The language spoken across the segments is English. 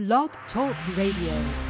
Blog Talk Radio.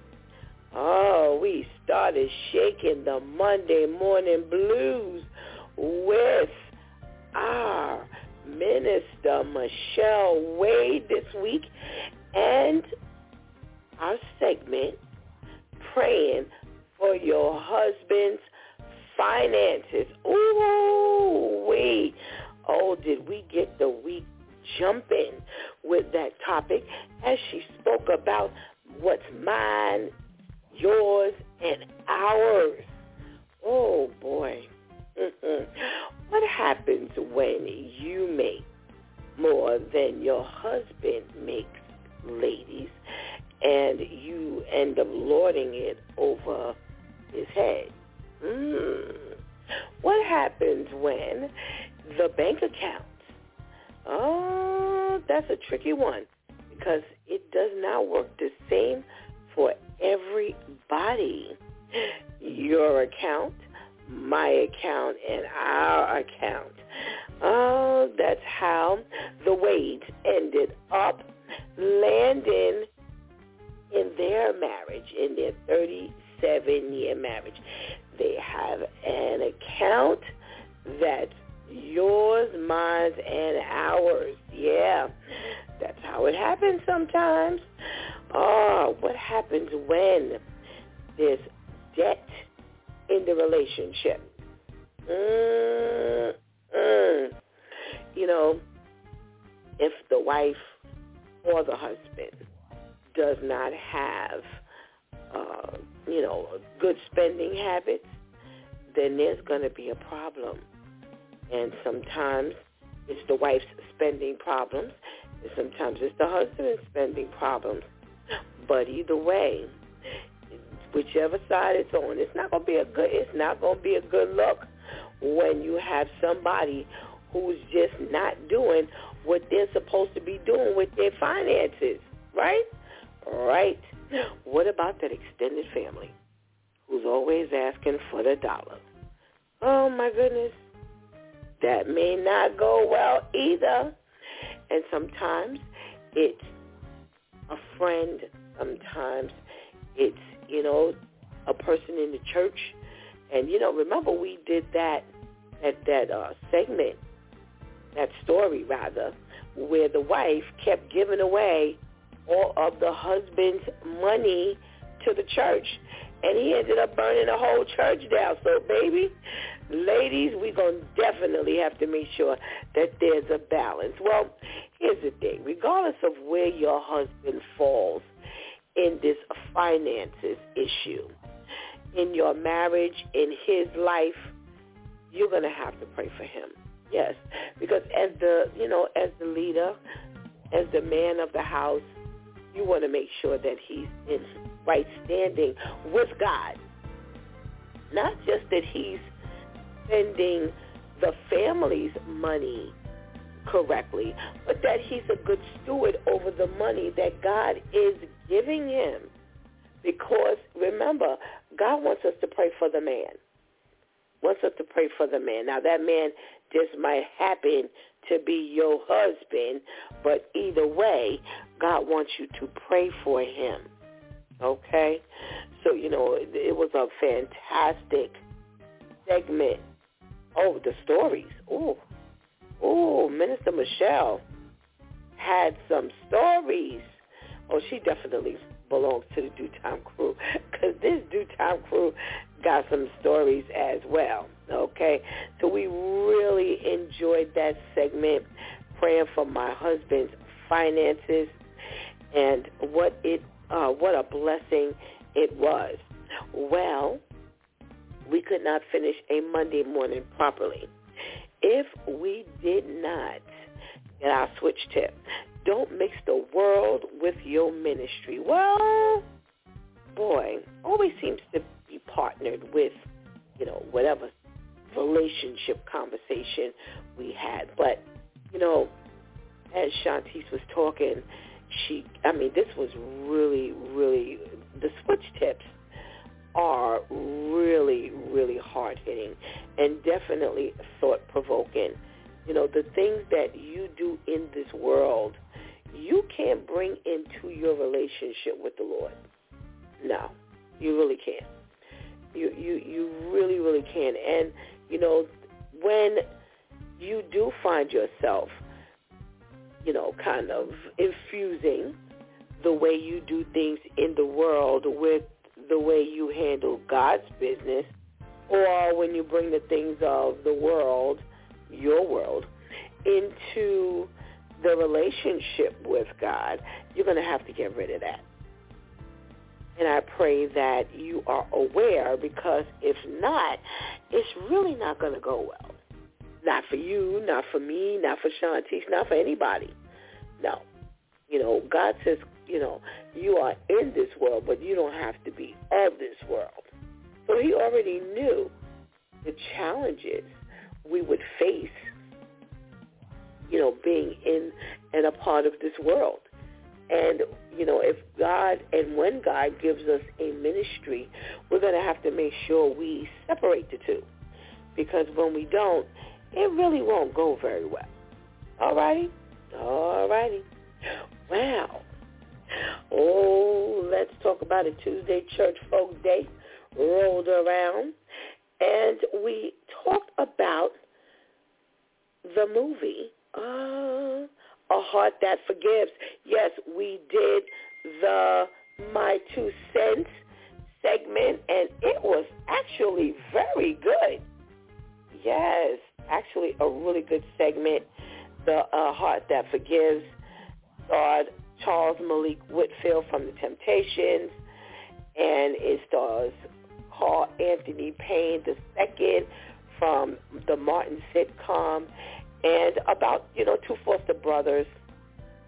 Oh, we started shaking the Monday morning blues with our minister Michelle Wade this week and our segment praying for your husband's finances. Ooh, we oh did we get the week jumping with that topic as she spoke about what's mine yours and ours. Oh boy. What happens when you make more than your husband makes, ladies, and you end up lording it over his head? Mm. What happens when the bank account? Oh, that's a tricky one because it does not work the same for everybody. Your account, my account, and our account. Oh, that's how the Wades ended up landing in their marriage, in their 37-year marriage. They have an account that's yours, mine, and ours. Yeah, that's how it happens sometimes. Oh, what happens when there's debt in the relationship? Mm-mm. You know, if the wife or the husband does not have, uh, you know, good spending habits, then there's going to be a problem. And sometimes it's the wife's spending problems, and sometimes it's the husband's spending problems. But either way, whichever side it's on, it's not gonna be a good. It's not gonna be a good look when you have somebody who's just not doing what they're supposed to be doing with their finances, right? Right. What about that extended family who's always asking for the dollar? Oh my goodness. That may not go well either. And sometimes it's a friend sometimes it's, you know, a person in the church. And, you know, remember we did that, that, that uh, segment, that story rather, where the wife kept giving away all of the husband's money to the church. And he ended up burning the whole church down. So, baby, ladies, we're going to definitely have to make sure that there's a balance. Well, here's the thing. Regardless of where your husband falls in this finances issue, in your marriage, in his life, you're going to have to pray for him. Yes, because as the, you know, as the leader, as the man of the house, you want to make sure that he's in right standing with God. Not just that he's spending the family's money correctly, but that he's a good steward over the money that God is giving him. Because remember, God wants us to pray for the man. Wants us to pray for the man. Now that man just might happen to be your husband, but either way, God wants you to pray for him. Okay? So, you know, it, it was a fantastic segment. Oh, the stories. Oh, oh, Minister Michelle had some stories. Oh, she definitely belongs to the DEW Time crew because this DEW Time crew got some stories as well. Okay, so we really enjoyed that segment, praying for my husband's finances and what it uh, what a blessing it was. Well, we could not finish a Monday morning properly if we did not get our switch tip. Don't mix the world with your ministry. Well, boy, always seems to be partnered with, you know, whatever relationship conversation we had. But, you know, as Shantice was talking, she, I mean, this was really, really, the switch tips are really, really hard hitting and definitely thought provoking. You know, the things that you do in this world, you can't bring into your relationship with the Lord. No, you really can't. You you you really really can. And you know, when you do find yourself, you know, kind of infusing the way you do things in the world with the way you handle God's business, or when you bring the things of the world, your world, into the relationship with God, you're going to have to get rid of that. And I pray that you are aware because if not, it's really not going to go well. Not for you, not for me, not for Shantice, not for anybody. No. You know, God says, you know, you are in this world, but you don't have to be of this world. So he already knew the challenges we would face, you know, being in and a part of this world. And, you know, if God and when God gives us a ministry, we're going to have to make sure we separate the two. Because when we don't, it really won't go very well. All righty? All righty. Wow. Oh, let's talk about a Tuesday Church Folk Day rolled around. And we talked about the movie, uh, A Heart That Forgives. Yes, we did the My Two Cents segment, and it was actually very good. Yes, actually a really good segment. The uh, Heart That Forgives starred Charles Malik Whitfield from The Temptations, and it stars Carl Anthony Payne II from the Martin sitcom, and about you know two foster brothers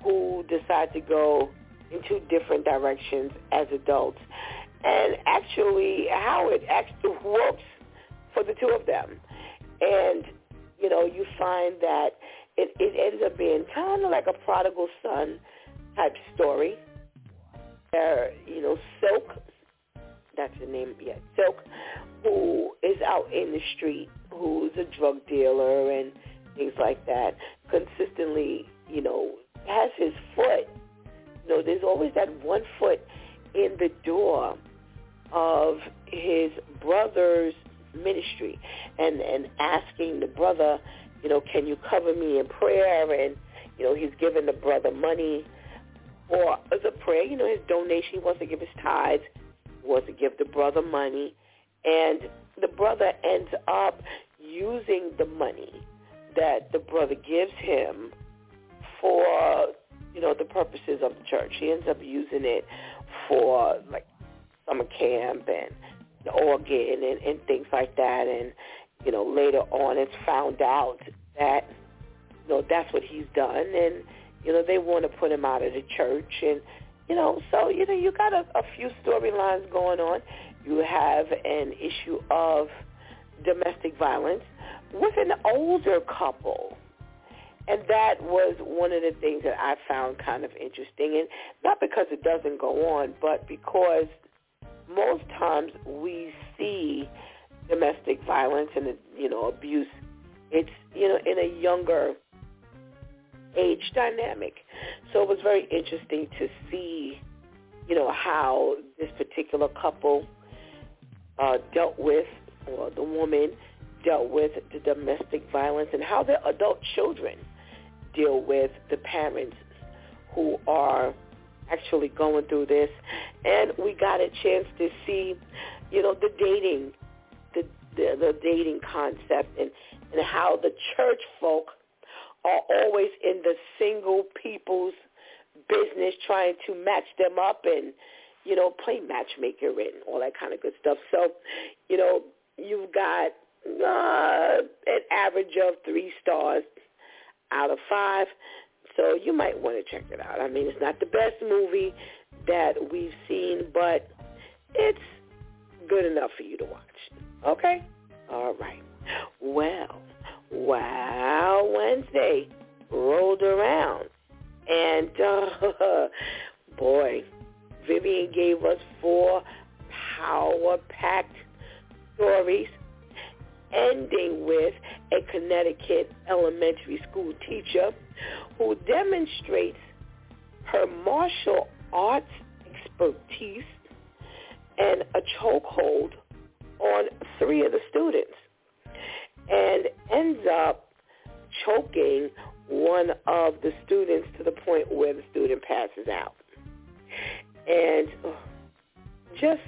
who decide to go in two different directions as adults, and actually how it actually works for the two of them, and you know you find that it, it ends up being kind of like a prodigal son type story. There, you know, Silk, that's the name, yeah, Silk, who is out in the street, who's a drug dealer and things like that, consistently, you know, has his foot. You know, there's always that one foot in the door of his brother's ministry and and asking the brother, you know, can you cover me in prayer? And you know, he's giving the brother money or as a prayer, you know, his donation. He wants to give his tithes. Wants to give the brother money, and the brother ends up using the money that the brother gives him for you know the purposes of the church. He ends up using it for like summer camp and the organ and, and things like that. And you know later on, it's found out that you know that's what he's done, and you know, they want to put him out of the church, and you know, so you know, you got a, a few storylines going on. You have an issue of domestic violence with an older couple. And that was one of the things that I found kind of interesting. And not because it doesn't go on, but because most times we see domestic violence and, you know, abuse, it's, you know, in a younger age dynamic. So it was very interesting to see, you know, how this particular couple uh, dealt with, or the woman dealt with the domestic violence and how their adult children deal with the parents who are actually going through this. And we got a chance to see, you know, the dating, the the, the dating concept and, and how the church folk are always in the single people's business trying to match them up and, you know, play matchmaker and all that kind of good stuff. So, you know, you've got uh, an average of three stars out of five. So you might want to check it out. I mean, it's not the best movie that we've seen, but it's good enough for you to watch. Okay? All right. Well, wow, Us four power-packed stories ending with a Connecticut elementary school teacher who demonstrates her martial arts expertise and a chokehold on three of the students and ends up choking one of the students to the point where the student passes out. And just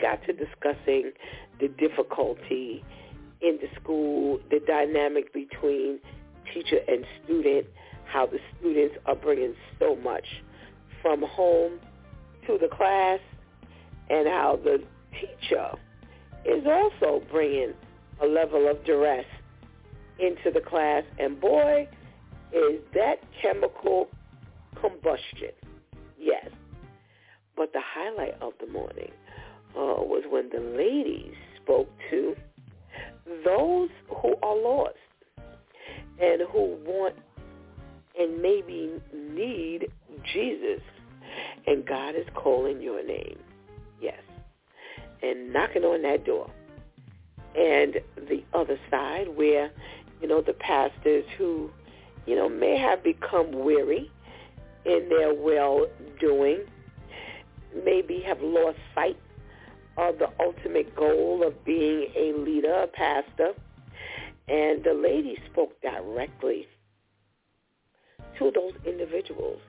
got to discussing the difficulty in the school, the dynamic between teacher and student, how the students are bringing so much from home to the class, and how the teacher is also bringing a level of duress into the class. And boy, is that chemical combustion. Yes. But the highlight of the morning uh, was when the ladies spoke to those who are lost and who want and maybe need Jesus. And God is calling your name. Yes. And knocking on that door. And the other side where, you know, the pastors who, you know, may have become weary in their well-doing, maybe have lost sight of the ultimate goal of being a leader, a pastor. And the lady spoke directly to those individuals.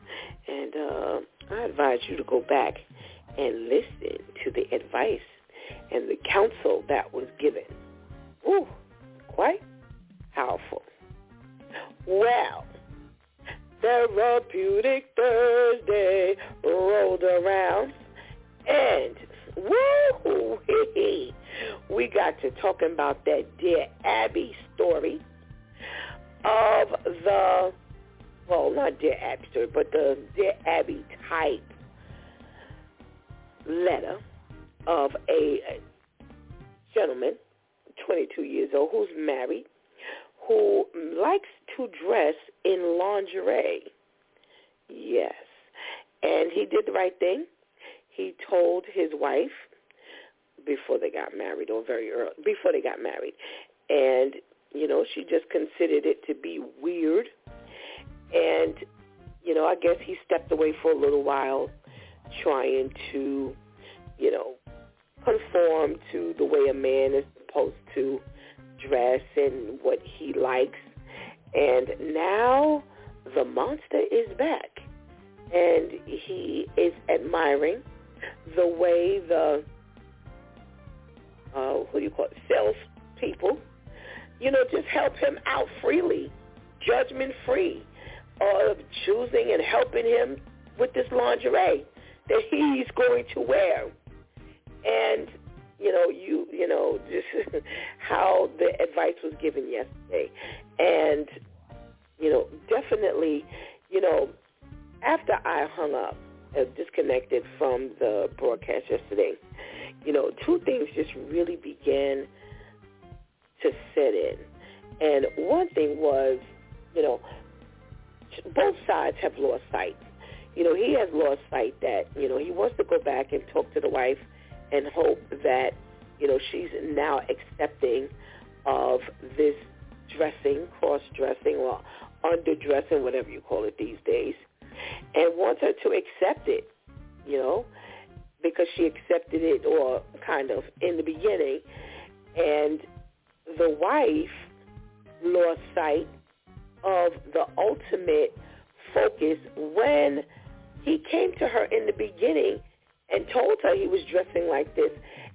And uh, I advise you to go back and listen to the advice and the counsel that was given. Ooh, quite powerful. Well, Therapeutic Thursday rolled around and Woo! We got to talking about that Dear Abby story of the, well, not Dear Abby story, but the Dear Abby type letter of a gentleman, 22 years old, who's married, who likes to dress in lingerie. Yes. And he did the right thing he told his wife before they got married or very early before they got married and you know she just considered it to be weird and you know i guess he stepped away for a little while trying to you know conform to the way a man is supposed to dress and what he likes. And now the monster is back. And he is admiring the way the uh, what do you call it, sales people, you know, just help him out freely, judgment free, of choosing and helping him with this lingerie that he's going to wear. And you know, you you know, just how the advice was given yesterday. And, you know, definitely, you know, after I hung up, uh, disconnected from the broadcast yesterday, you know, two things just really began to sit in. And one thing was, you know, both sides have lost sight. You know, he has lost sight that, you know, he wants to go back and talk to the wife and hope that, you know, she's now accepting of this dressing, cross-dressing or underdressing, whatever you call it these days, and wants her to accept it, you know, because she accepted it or kind of in the beginning. And the wife lost sight of the ultimate focus when he came to her in the beginning and told her he was dressing like this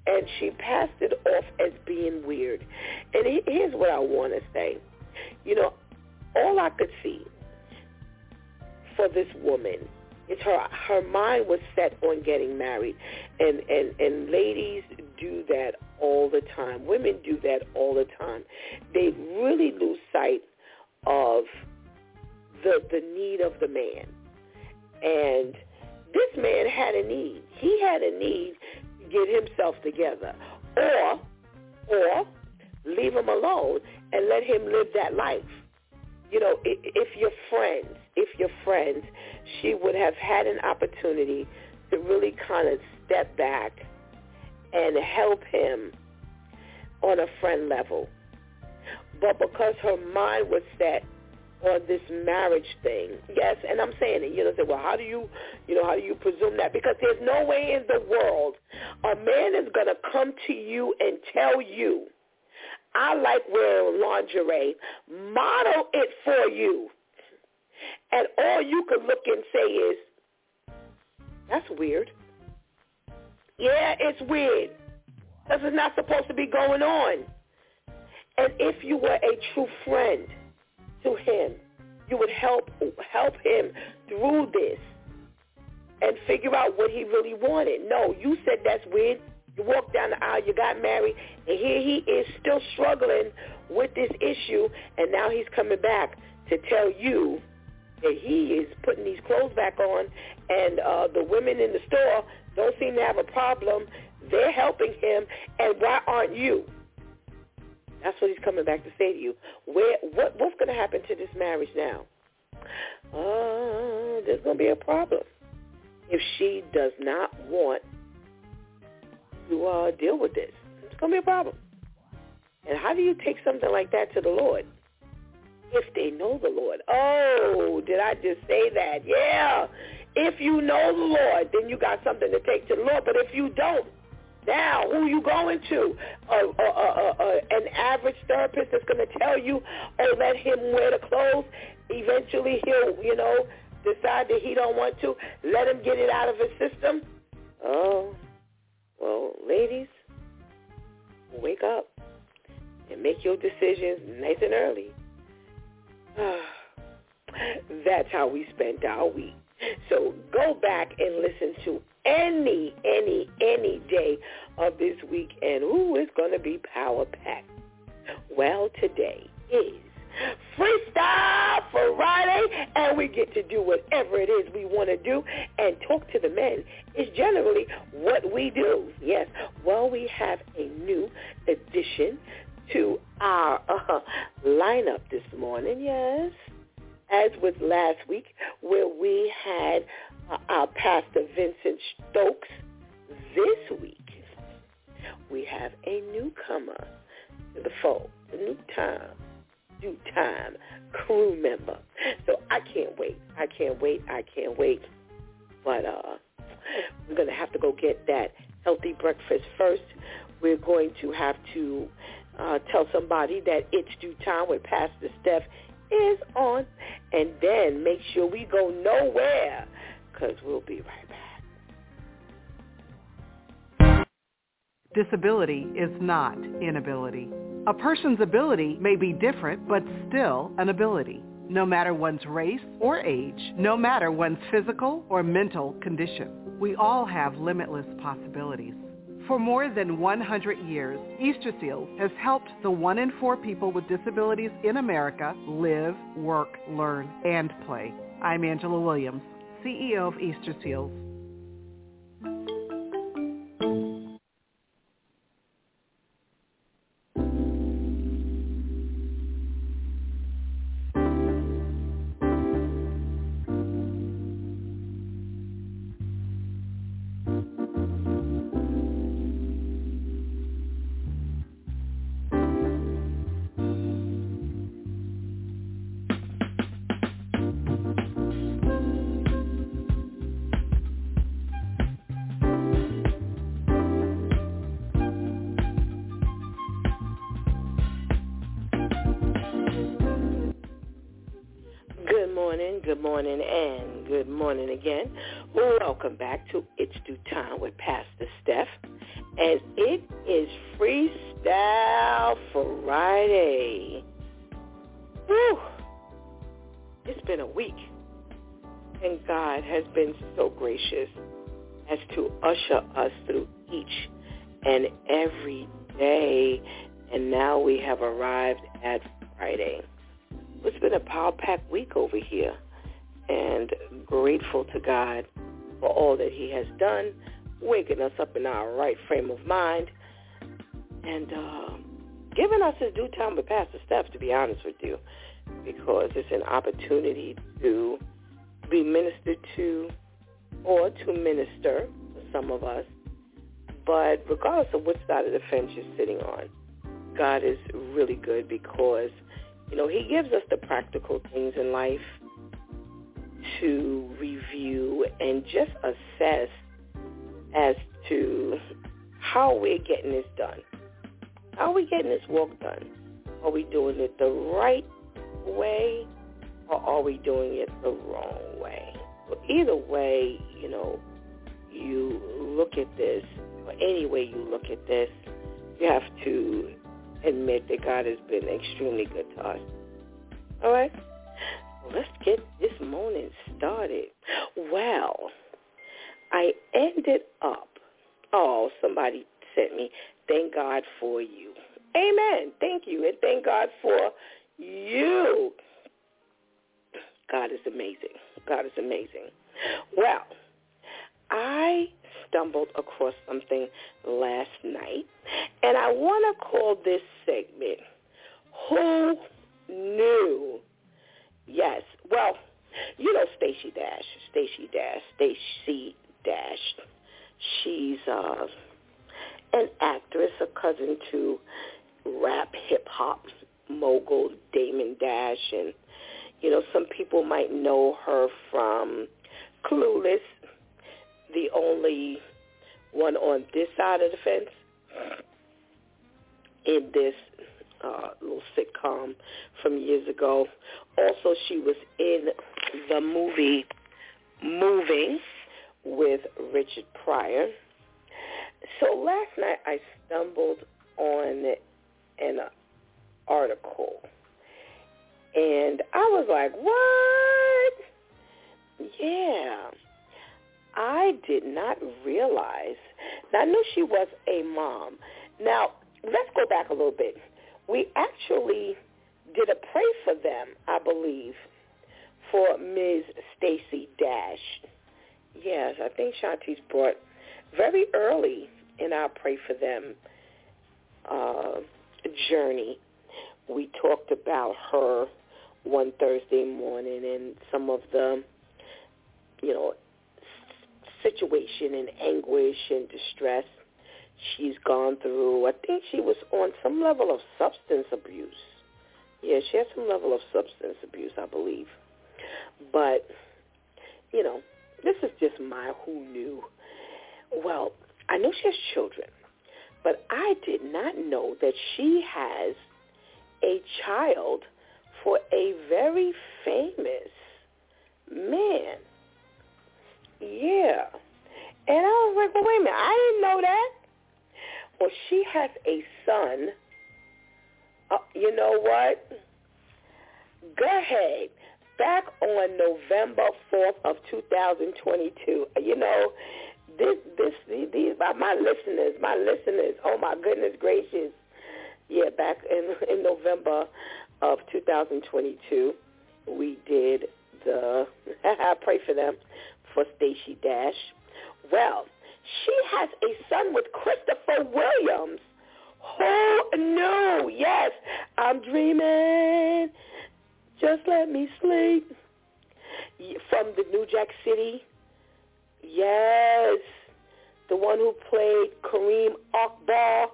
and she passed it off as being weird. And here's what I want to say. You know, all I could see for this woman is her her mind was set on getting married. And and and ladies do that all the time. Women do that all the time. They really lose sight of the the need of the man. And this man had a need. He had a need to get himself together. Or or leave him alone and let him live that life. You know, if your friends, if your friends, she would have had an opportunity to really kind of step back and help him on a friend level. But because her mind was set on this marriage thing, yes, and I'm saying it, you know, say, well, how do you, you know, how do you presume that? Because there's no way in the world a man is going to come to you and tell you, I like wearing lingerie, model it for you. And all you can look and say is, that's weird. Yeah, it's weird. This is not supposed to be going on. And if you were a true friend to him, you would help help him through this and figure out what he really wanted. No, you said that's weird. You walked down the aisle, you got married, and here he is still struggling with this issue, and now he's coming back to tell you that he is putting these clothes back on, and uh, the women in the store don't seem to have a problem. They're helping him, and why aren't you? That's what he's coming back to say to you. Where, what, what's going to happen to this marriage now? Uh, there's going to be a problem if she does not want to uh, deal with this. It's going to be a problem. And how do you take something like that to the Lord? If they know the Lord. Oh, did I just say that? Yeah. If you know the Lord, then you got something to take to the Lord. But if you don't, now who you going to? Uh, uh, uh, an average therapist is going to tell you, oh, let him wear the clothes. Eventually he'll, you know, decide that he don't want to. Let him get it out of his system. Oh, well, ladies, wake up and make your decisions nice and early. That's how we spent our week. So go back and listen to any, any, any day of this week, and ooh, it's going to be power-packed. Well, today is Freestyle Friday, and we get to do whatever it is we want to do and talk to the men is generally what we do. Yes. Well, we have a new addition to our uh, lineup this morning. Yes. As with last week, where we had our pastor Vincent Stokes. This week, we have a newcomer to the fold, new time DEW Time crew member. So I can't wait. I can't wait. I can't wait. But uh, we're going to have to go get that healthy breakfast first. We're going to have to uh, tell somebody that it's DEW Time when Pastor Steph is on. And then make sure we go nowhere because we'll be right back. Disability is not inability. A person's ability may be different, but still an ability, no matter one's race or age, no matter one's physical or mental condition. We all have limitless possibilities. For more than 100 years, Easter Seals has helped the one in four people with disabilities in America live, work, learn, and play. I'm Angela Williams, CEO of Easter Seals. Morning again. Welcome back to It's DEW Time with Pastor Steph. And it is Freestyle Friday. Woo! It's been a week. And God has been so gracious as to usher us through each and every day. And now we have arrived at Friday. It's been a power-packed week over here, and grateful to God for all that he has done, waking us up in our right frame of mind, and uh, giving us his DEW Time with Pastor Steph, to be honest with you, because it's an opportunity to be ministered to or to minister for some of us. But regardless of which side of the fence you're sitting on, God is really good because you know, he gives us the practical things in life to review and just assess as to how we're getting this done. How are we getting this work done? Are we doing it the right way or are we doing it the wrong way? Well, either way, you know, you look at this, or any way you look at this, you have to admit that God has been extremely good to us. All right? Let's get this morning started. Well, I ended up, oh, somebody sent me, thank God for you. Amen. Thank you. And thank God for you. God is amazing. God is amazing. Well, I stumbled across something last night, and I want to call this segment, Who Knew? Stacey Dash, Stacey Dash, Stacey Dash. She's uh, an actress, a cousin to rap hip hop mogul Damon Dash, and you know some people might know her from Clueless, the only one on this side of the fence in this uh, little sitcom from years ago. Also, she was in the movie Moving with Richard Pryor. So last night I stumbled on an article, and I was like, what? Yeah. I did not realize. Now, I knew she was a mom. Now, let's go back a little bit. We actually did a pray for them, I believe, for Ms. Stacey Dash. Yes, I think Shantice brought very early in our pray for them uh, journey. We talked about her one Thursday morning and some of the, you know, situation and anguish and distress she's gone through. I think she was on some level of substance abuse. Yeah, she had some level of substance abuse, I believe. But, you know, this is just my who knew. Well, I know she has children, but I did not know that she has a child for a very famous man. Yeah. And I was like, well, wait a minute, I didn't know that. Well, she has a son. Uh, you know what? Go ahead. Back on November 4th of 2022, you know, this, this, these, my listeners, my listeners, oh my goodness gracious. Yeah, back in, in November of 2022, we did the, I pray for them, for Stacey Dash. Well, she has a son with Christopher Williams. Who knew? Yes, I'm dreaming. Just let me sleep. From the New Jack City. Yes. The one who played Kareem Akbar,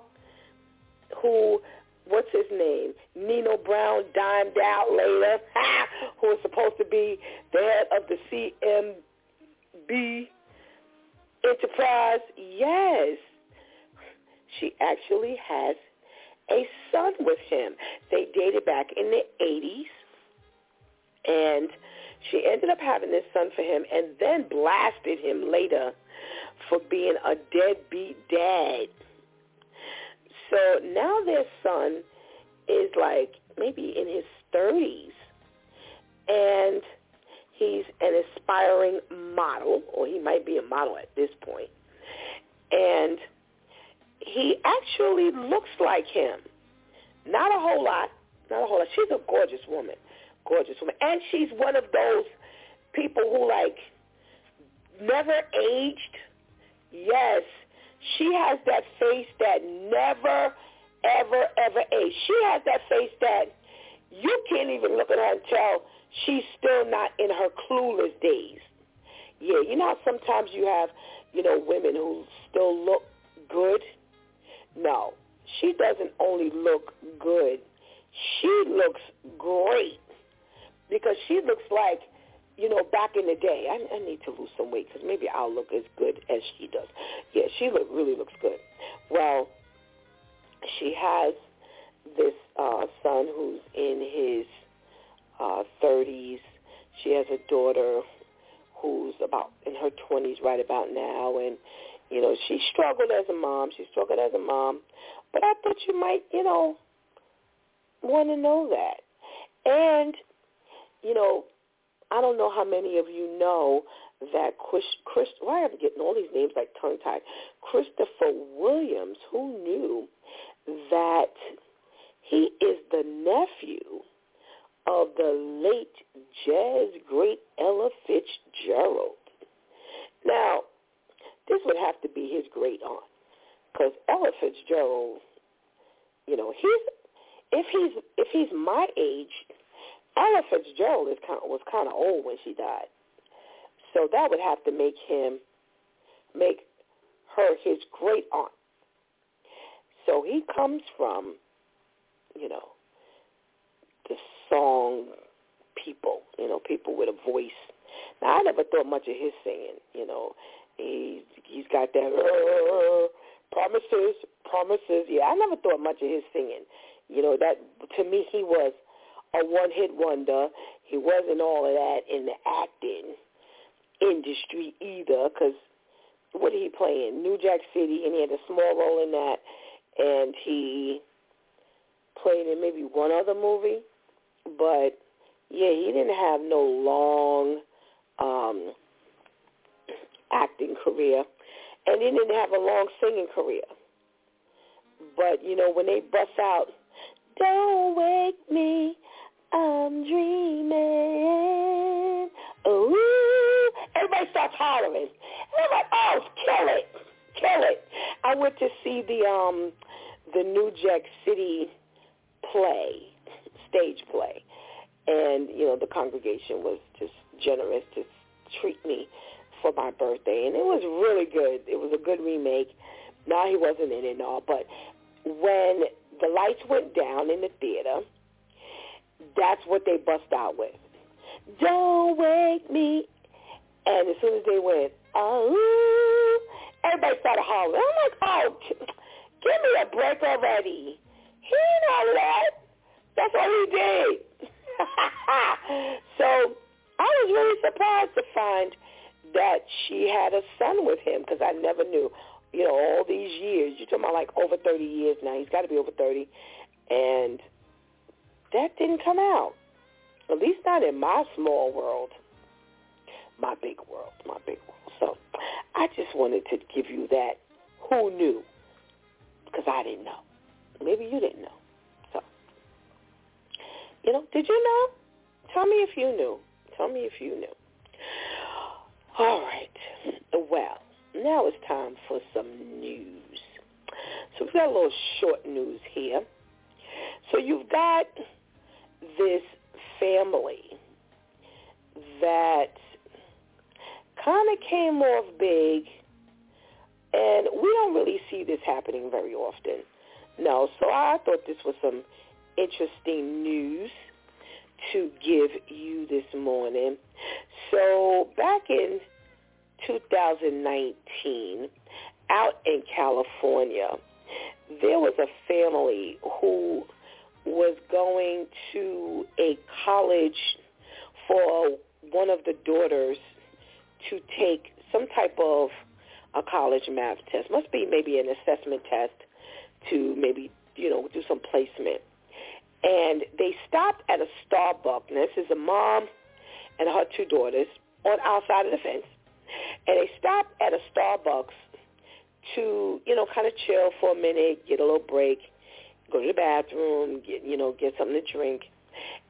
who, what's his name? Nino Brown dimed out later, who was supposed to be the head of the CMB Enterprise, yes. She actually has a son with him. They dated back in the 80s, and She ended up having this son for him and then blasted him later for being a deadbeat dad. So now their son is like maybe in his 30s and he's an aspiring model or he might be a model at this point. And he actually looks like him. Not a whole lot. Not a whole lot. She's a gorgeous woman. Gorgeous woman. And she's one of those people who like never aged. Yes. She has that face that never, ever, ever aged. She has that face that you can't even look at her and tell she's still not in her clueless days. Yeah, you know how sometimes you have, you know, women who still look good? No, she doesn't only look good. She looks great because she looks like, you know, back in the day. I, I need to lose some weight because maybe I'll look as good as she does. Yeah, she look, really looks good. Well, she has this uh, son who's in his uh, 30s. She has a daughter who's about in her 20s right about now, and you know she struggled as a mom. She struggled as a mom, but I thought you might, you know, want to know that. And you know, I don't know how many of you know that Chris, Chris why am I getting all these names like tongue tied? Christopher Williams, who knew that he is the nephew of the late jazz great Ella Fitzgerald. Now, this would have to be his great aunt, because Ella Fitzgerald, you know, he's if he's if he's my age, Ella Fitzgerald is kind of, was kind of old when she died, so that would have to make him make her his great aunt. So he comes from, you know, the song people, you know, people with a voice. Now I never thought much of his singing, you know. He he's got that uh, promises, promises. Yeah, I never thought much of his singing. You know, that to me he was a one-hit wonder. He wasn't all of that in the acting industry either, because what did he play in? New Jack City, and he had a small role in that, and he played in maybe one other movie but yeah, he didn't have no long um, acting career, and he didn't have a long singing career. But you know, when they bust out, "Don't wake me, I'm dreaming," ooh, everybody starts hollering. And I'm like, "Oh, kill it, kill it!" I went to see the um the New Jack City play stage play. And, you know, the congregation was just generous to treat me for my birthday. And it was really good. It was a good remake. Now he wasn't in it and all, but when the lights went down in the theater, that's what they bust out with. Don't wake me. And as soon as they went, oh, everybody started hollering. I'm like, oh, give me a break already. He not let that's all he did. so I was really surprised to find that she had a son with him because I never knew. You know, all these years, you're talking about like over 30 years now. He's got to be over 30. And that didn't come out. At least not in my small world. My big world. My big world. So I just wanted to give you that. Who knew? Because I didn't know. Maybe you didn't know. So, you know, did you know? Tell me if you knew. Tell me if you knew. All right. Well, now it's time for some news. So we've got a little short news here. So you've got this family that kind of came off big, and we don't really see this happening very often. No, so I thought this was some interesting news to give you this morning. So back in 2019, out in California, there was a family who was going to a college for one of the daughters to take some type of a college math test. Must be maybe an assessment test to maybe, you know, do some placement. And they stopped at a Starbucks. And this is a mom and her two daughters on our side of the fence. And they stopped at a Starbucks to, you know, kind of chill for a minute, get a little break, go to the bathroom, get, you know, get something to drink.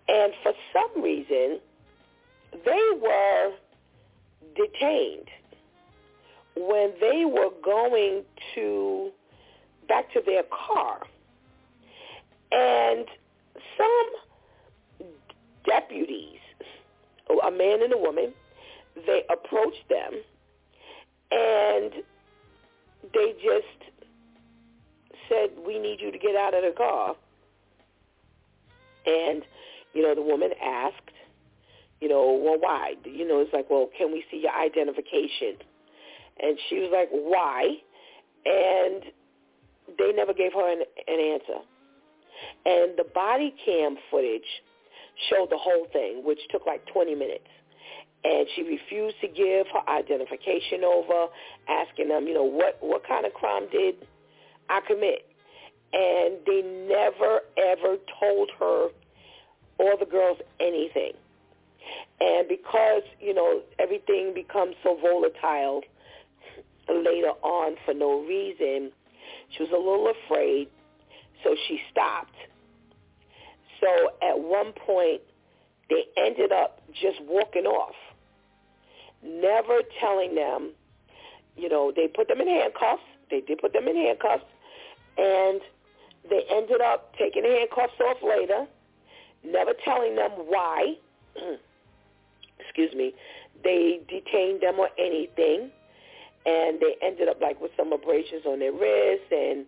And for some reason, they were detained when they were going to back to their car. And some deputies, a man and a woman, they approached them and they just said, we need you to get out of the car. And, you know, the woman asked, you know, well, why? You know, it's like, well, can we see your identification? And she was like, why? And they never gave her an, an answer. And the body cam footage showed the whole thing, which took like 20 minutes. And she refused to give her identification over, asking them, you know, what, what kind of crime did I commit? And they never, ever told her or the girls anything. And because, you know, everything becomes so volatile later on for no reason, she was a little afraid, so she stopped. So at one point, they ended up just walking off, never telling them, you know, they put them in handcuffs. They did put them in handcuffs, and they ended up taking the handcuffs off later, never telling them why. Excuse me. They detained them or anything and they ended up like with some abrasions on their wrists and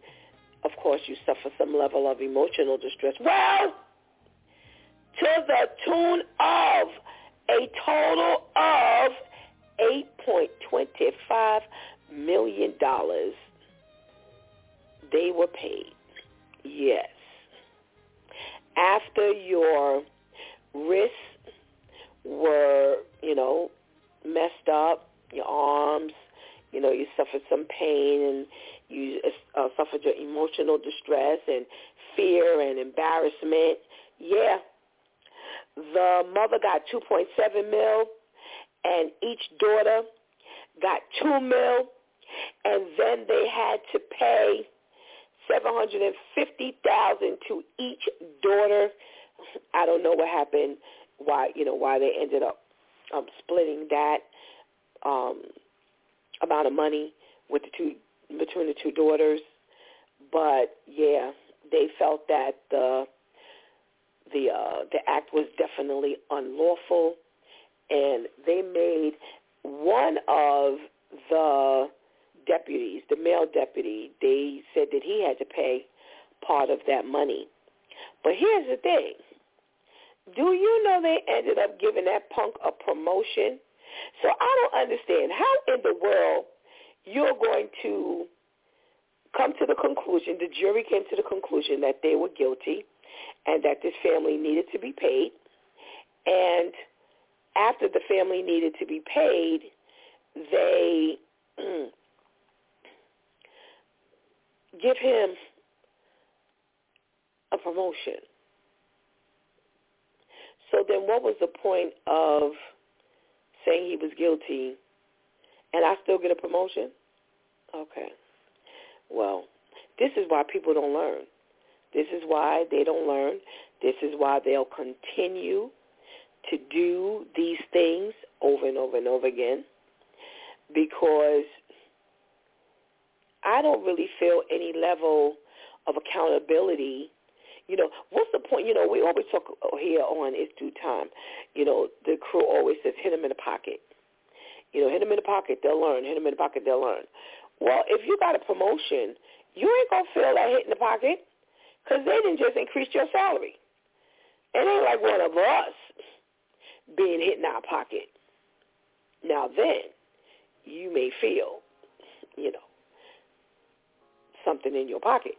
of course you suffer some level of emotional distress. Well, to the tune of a total of $8.25 million they were paid. Yes. After your wrists were, you know, messed up, your arms, you know, you suffered some pain and you uh, suffered your emotional distress and fear and embarrassment. Yeah. The mother got 2.7 mil and each daughter got 2 mil and then they had to pay 750,000 to each daughter. I don't know what happened why, you know, why they ended up um splitting that um amount of money with the two between the two daughters. But yeah, they felt that the the uh, the act was definitely unlawful, and they made one of the deputies, the male deputy, they said that he had to pay part of that money. But here's the thing. Do you know they ended up giving that punk a promotion so I don't understand how in the world you're going to come to the conclusion, the jury came to the conclusion that they were guilty and that this family needed to be paid. And after the family needed to be paid, they give him a promotion. So then what was the point of saying he was guilty and I still get a promotion? Okay. Well, this is why people don't learn. This is why they don't learn. This is why they'll continue to do these things over and over and over again because I don't really feel any level of accountability you know, what's the point? You know, we always talk here on It's DEW Time. You know, the crew always says, hit them in the pocket. You know, hit them in the pocket, they'll learn. Hit them in the pocket, they'll learn. Well, if you got a promotion, you ain't going to feel that hit in the pocket because they didn't just increase your salary. It ain't like one of us being hit in our pocket. Now then, you may feel, you know, something in your pocket,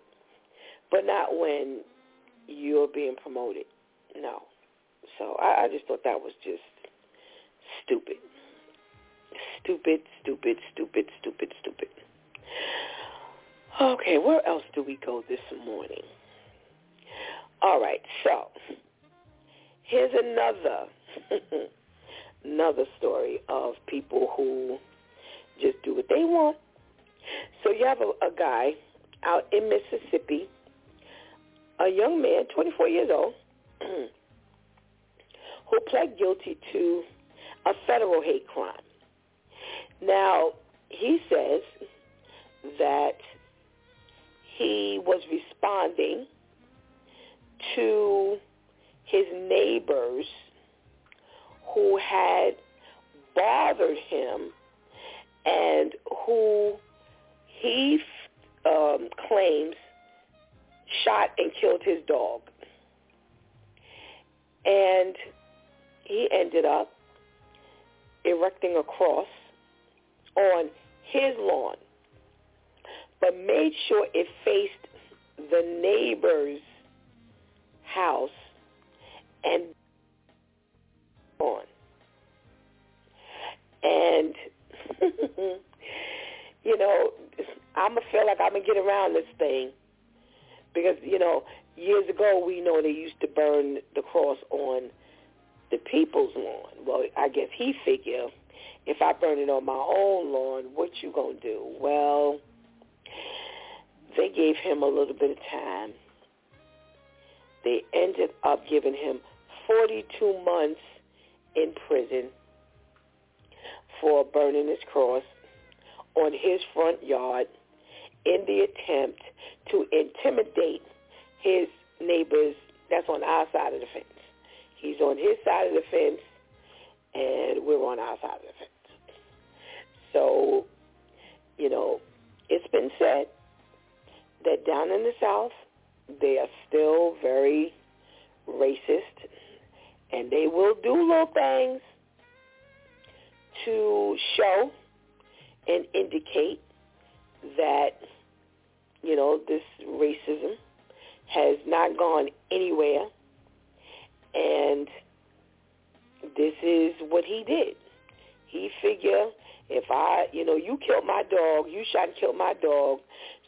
but not when you're being promoted. No. So I, I just thought that was just Stupid. Stupid, stupid, stupid, stupid, stupid. Okay, where else do we go this morning? All right, so here's another another story of people who just do what they want. So you have a, a guy out in Mississippi, a young man, 24 years old, who pled guilty to a federal hate crime. Now, he says that he was responding to his neighbors who had bothered him and who he um, claims shot and killed his dog. And he ended up erecting a cross on his lawn, but made sure it faced the neighbor's house and on. And, you know, I'm to feel like I'm to get around this thing because, you know, years ago we know they used to burn the cross on the people's lawn. Well, I guess he figured if I burn it on my own lawn, what you to do? Well, they gave him a little bit of time. They ended up giving him 42 months in prison for burning his cross on his front yard in the attempt to intimidate his neighbors that's on our side of the fence. He's on his side of the fence, and we're on our side of the fence. So, you know, it's been said that down in the South, they are still very racist, and they will do little things to show and indicate that, you know, this racism has not gone anywhere. And this is what he did. He figured if I, you know, you killed my dog, you shot and killed my dog,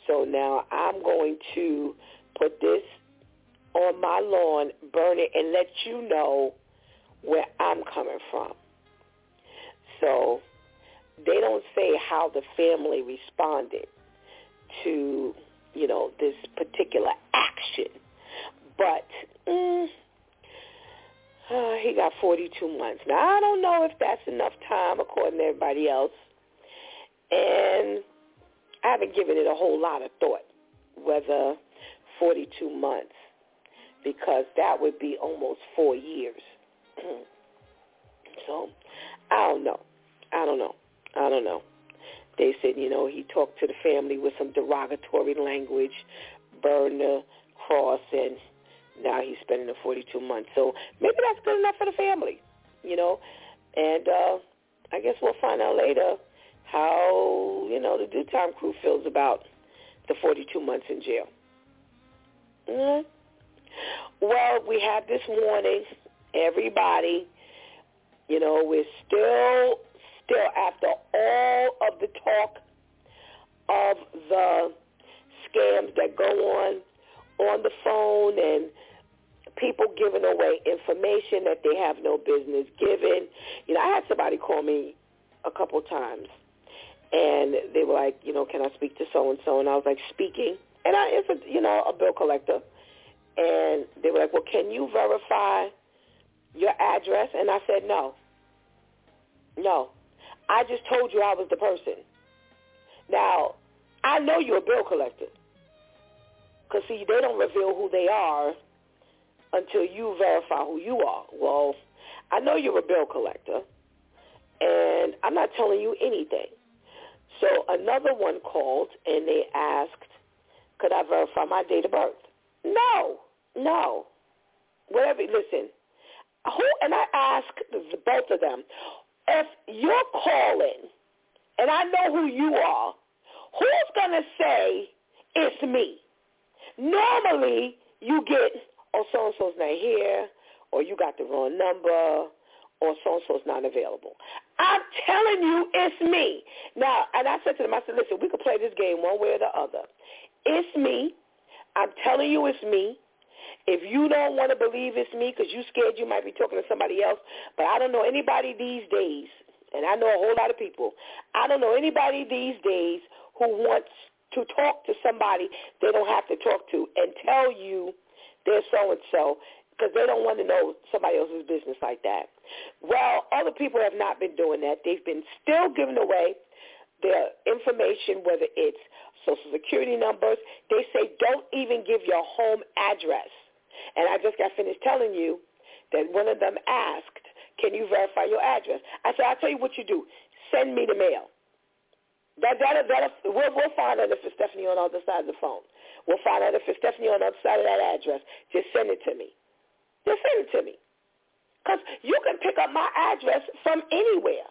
so now I'm going to put this on my lawn, burn it, and let you know where I'm coming from. So they don't say how the family responded to, you know, this particular action. But mm, uh, he got 42 months. Now, I don't know if that's enough time according to everybody else. And I haven't given it a whole lot of thought whether 42 months because that would be almost four years. so I don't know. I don't know. I don't know. They said, you know, he talked to the family with some derogatory language, burned the cross, and now he's spending the 42 months. So maybe that's good enough for the family, you know. And uh, I guess we'll find out later how, you know, the DEW time crew feels about the 42 months in jail. Mm-hmm. Well, we have this warning, everybody. You know, we're still, still after all of the talk of the scams that go on on the phone and people giving away information that they have no business giving. You know, I had somebody call me a couple times, and they were like, you know, can I speak to so and so? And I was like, speaking, and I, it's a, you know, a bill collector, and they were like, well, can you verify your address? And I said, no, no, I just told you I was the person. Now, I know you're a bill collector. Because, see, they don't reveal who they are until you verify who you are. Well, I know you're a bill collector, and I'm not telling you anything. So another one called, and they asked, could I verify my date of birth? No, no. Whatever, listen, who, and I asked both of them, if you're calling, and I know who you are, who's going to say it's me? Normally, you get, oh, so-and-so's not here, or you got the wrong number, or so-and-so's not available. I'm telling you, it's me. Now, and I said to them, I said, listen, we could play this game one way or the other. It's me. I'm telling you it's me. If you don't want to believe it's me because you scared you might be talking to somebody else, but I don't know anybody these days, and I know a whole lot of people, I don't know anybody these days who wants to talk to somebody they don't have to talk to and tell you they're so-and-so because they don't want to know somebody else's business like that. Well, other people have not been doing that. They've been still giving away their information, whether it's social security numbers. They say don't even give your home address. And I just got finished telling you that one of them asked, can you verify your address? I said, I'll tell you what you do. Send me the mail. That, that, that, we'll, we'll find out if it's Stephanie on the other side of the phone. We'll find out if it's Stephanie on the other side of that address. Just send it to me. Just send it to me. Because you can pick up my address from anywhere.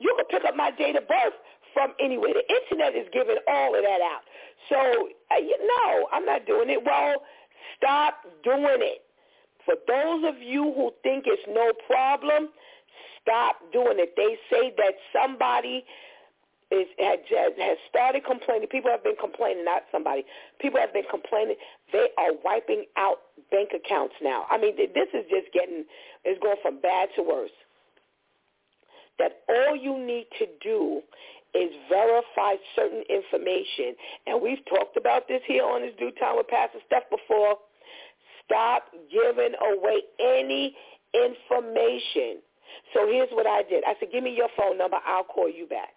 You can pick up my date of birth from anywhere. The internet is giving all of that out. So, uh, you, no, I'm not doing it. Well, stop doing it. For those of you who think it's no problem, stop doing it. They say that somebody is had, has started complaining. People have been complaining, not somebody. People have been complaining. They are wiping out bank accounts now. I mean, this is just getting is going from bad to worse. That all you need to do is verify certain information, and we've talked about this here on this DEW time with Pastor Steph before. Stop giving away any information. So here's what I did. I said, give me your phone number. I'll call you back.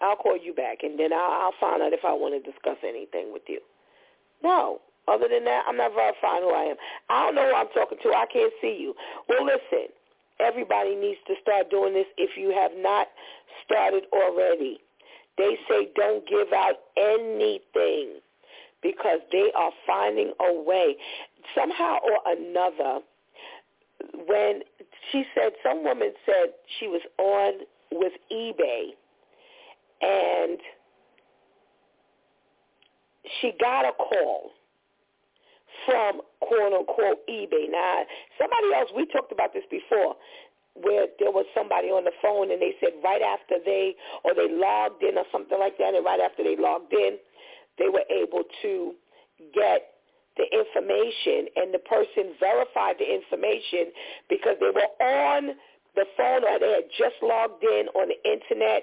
I'll call you back, and then I'll, I'll find out if I want to discuss anything with you. No. Other than that, I'm not verifying who I am. I don't know who I'm talking to. I can't see you. Well, listen, everybody needs to start doing this if you have not started already. They say don't give out anything because they are finding a way. Somehow or another, when she said, some woman said she was on with eBay and she got a call from quote unquote eBay. Now, somebody else, we talked about this before, where there was somebody on the phone and they said right after they, or they logged in or something like that, and right after they logged in, they were able to get the information and the person verified the information because they were on the phone or they had just logged in on the internet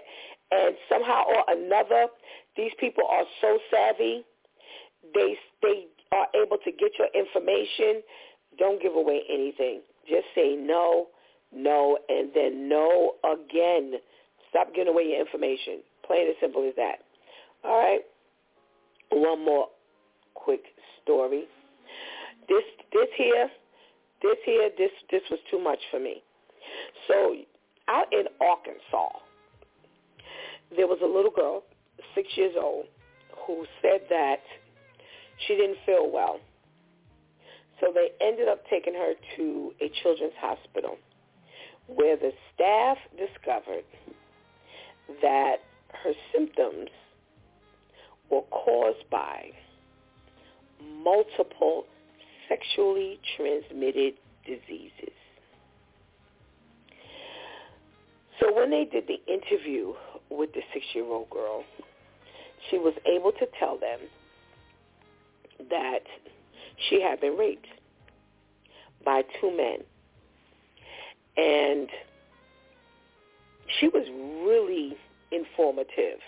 and somehow or another, these people are so savvy, they they are able to get your information. Don't give away anything. Just say no, no, and then no again. Stop giving away your information. Plain and simple as that. All right. One more quick story. This this here, this here, this this was too much for me. So out in Arkansas, there was a little girl, six years old, who said that she didn't feel well. So they ended up taking her to a children's hospital where the staff discovered that her symptoms were caused by multiple sexually transmitted diseases. So when they did the interview with the six-year-old girl, she was able to tell them that she had been raped by two men. And she was really informative.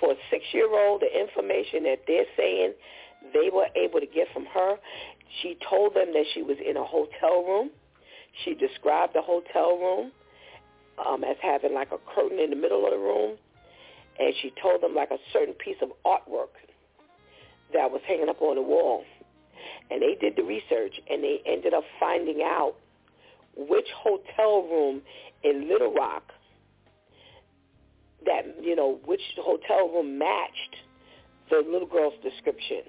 For a six-year-old, the information that they're saying they were able to get from her, she told them that she was in a hotel room. She described the hotel room um, as having like a curtain in the middle of the room. And she told them like a certain piece of artwork that was hanging up on the wall. And they did the research and they ended up finding out which hotel room in Little Rock that, you know, which hotel room matched the little girl's description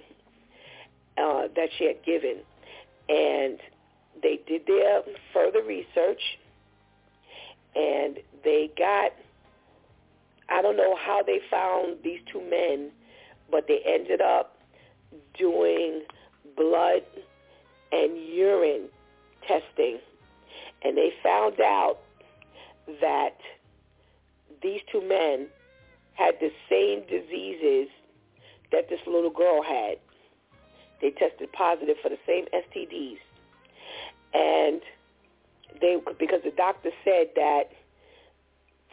uh, that she had given. And they did their further research and they got I don't know how they found these two men, but they ended up doing blood and urine testing. and they found out that these two men had the same diseases that this little girl had. They tested positive for the same STDs. And they because the doctor said that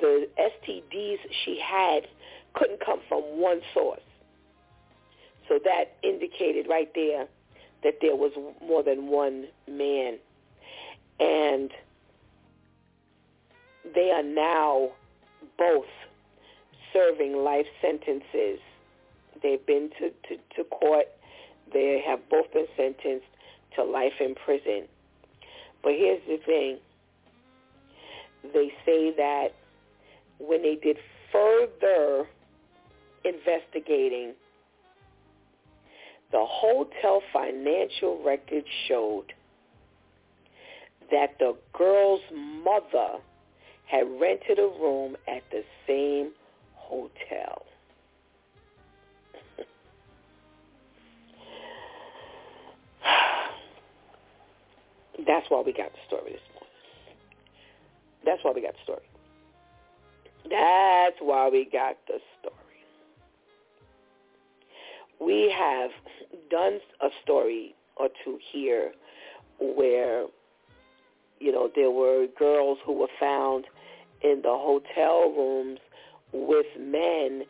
the STDs she had couldn't come from one source. So that indicated right there that there was more than one man. And they are now both serving life sentences. They've been to, to, to court. They have both been sentenced to life in prison. But here's the thing. They say that when they did further investigating, the hotel financial records showed that the girl's mother had rented a room at the same hotel. That's why we got the story this morning. That's why we got the story. That's why we got the story. We have done a story or two here where, you know, there were girls who were found in the hotel rooms with men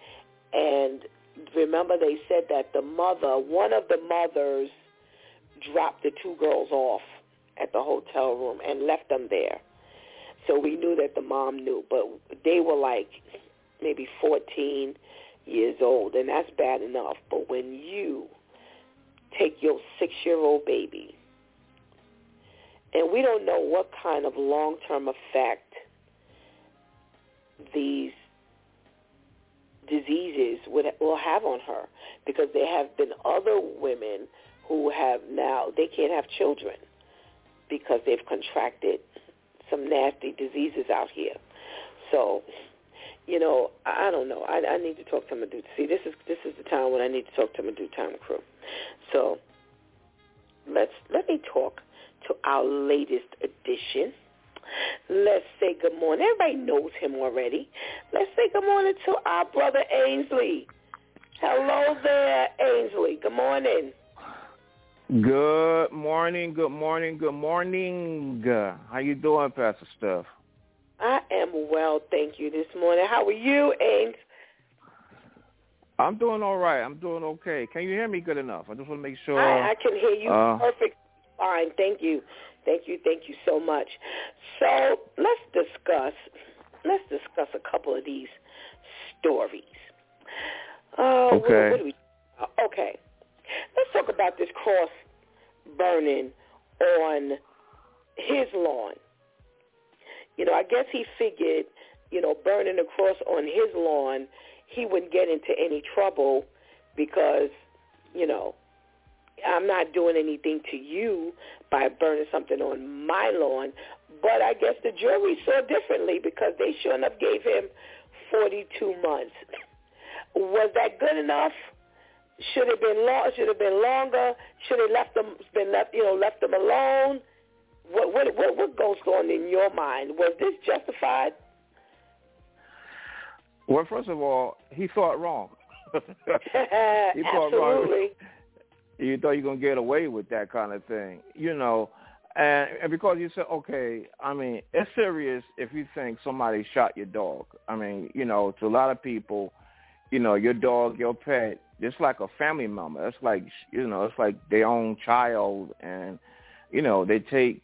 and remember they said that the mother, one of the mothers dropped the two girls off at the hotel room and left them there. So we knew that the mom knew, but they were like maybe 14 years old, and that's bad enough. But when you take your six-year-old baby, and we don't know what kind of long-term effect these diseases would will have on her because there have been other women who have now they can't have children because they've contracted some nasty diseases out here. So, you know, I, don't know. I, I need to talk to Madu. See, this is this is the time when I need to talk to my DEW Time Crew. So, let's let me talk to our latest edition. Let's say good morning. Everybody knows him already. Let's say good morning to our brother Ainsley. Hello there, Ainsley. Good morning. Good morning, good morning, good morning. How you doing, Pastor Steph? I am well, thank you, this morning. How are you, Ains? I'm doing all right. I'm doing okay. Can you hear me good enough? I just want to make sure. I, I can hear you uh, perfect. Fine. Thank you. Thank you. Thank you so much. So let's discuss. Let's discuss a couple of these stories. Uh, Okay. What, what we, okay. Let's talk about this cross burning on his lawn. You know, I guess he figured, you know, burning the cross on his lawn, he wouldn't get into any trouble because, you know, I'm not doing anything to you by burning something on my lawn. But I guess the jury saw differently because they sure enough gave him 42 months. Was that good enough? Should have been long. Should have been longer. Should have left them been left. You know, left them alone. What what what what goes on in your mind? Was this justified? Well, first of all, he thought wrong. he thought Absolutely. wrong. You thought you're gonna get away with that kind of thing, you know. And, and because you said, okay, I mean, it's serious if you think somebody shot your dog. I mean, you know, to a lot of people, you know, your dog, your pet, it's like a family member. It's like, you know, it's like their own child, and you know, they take,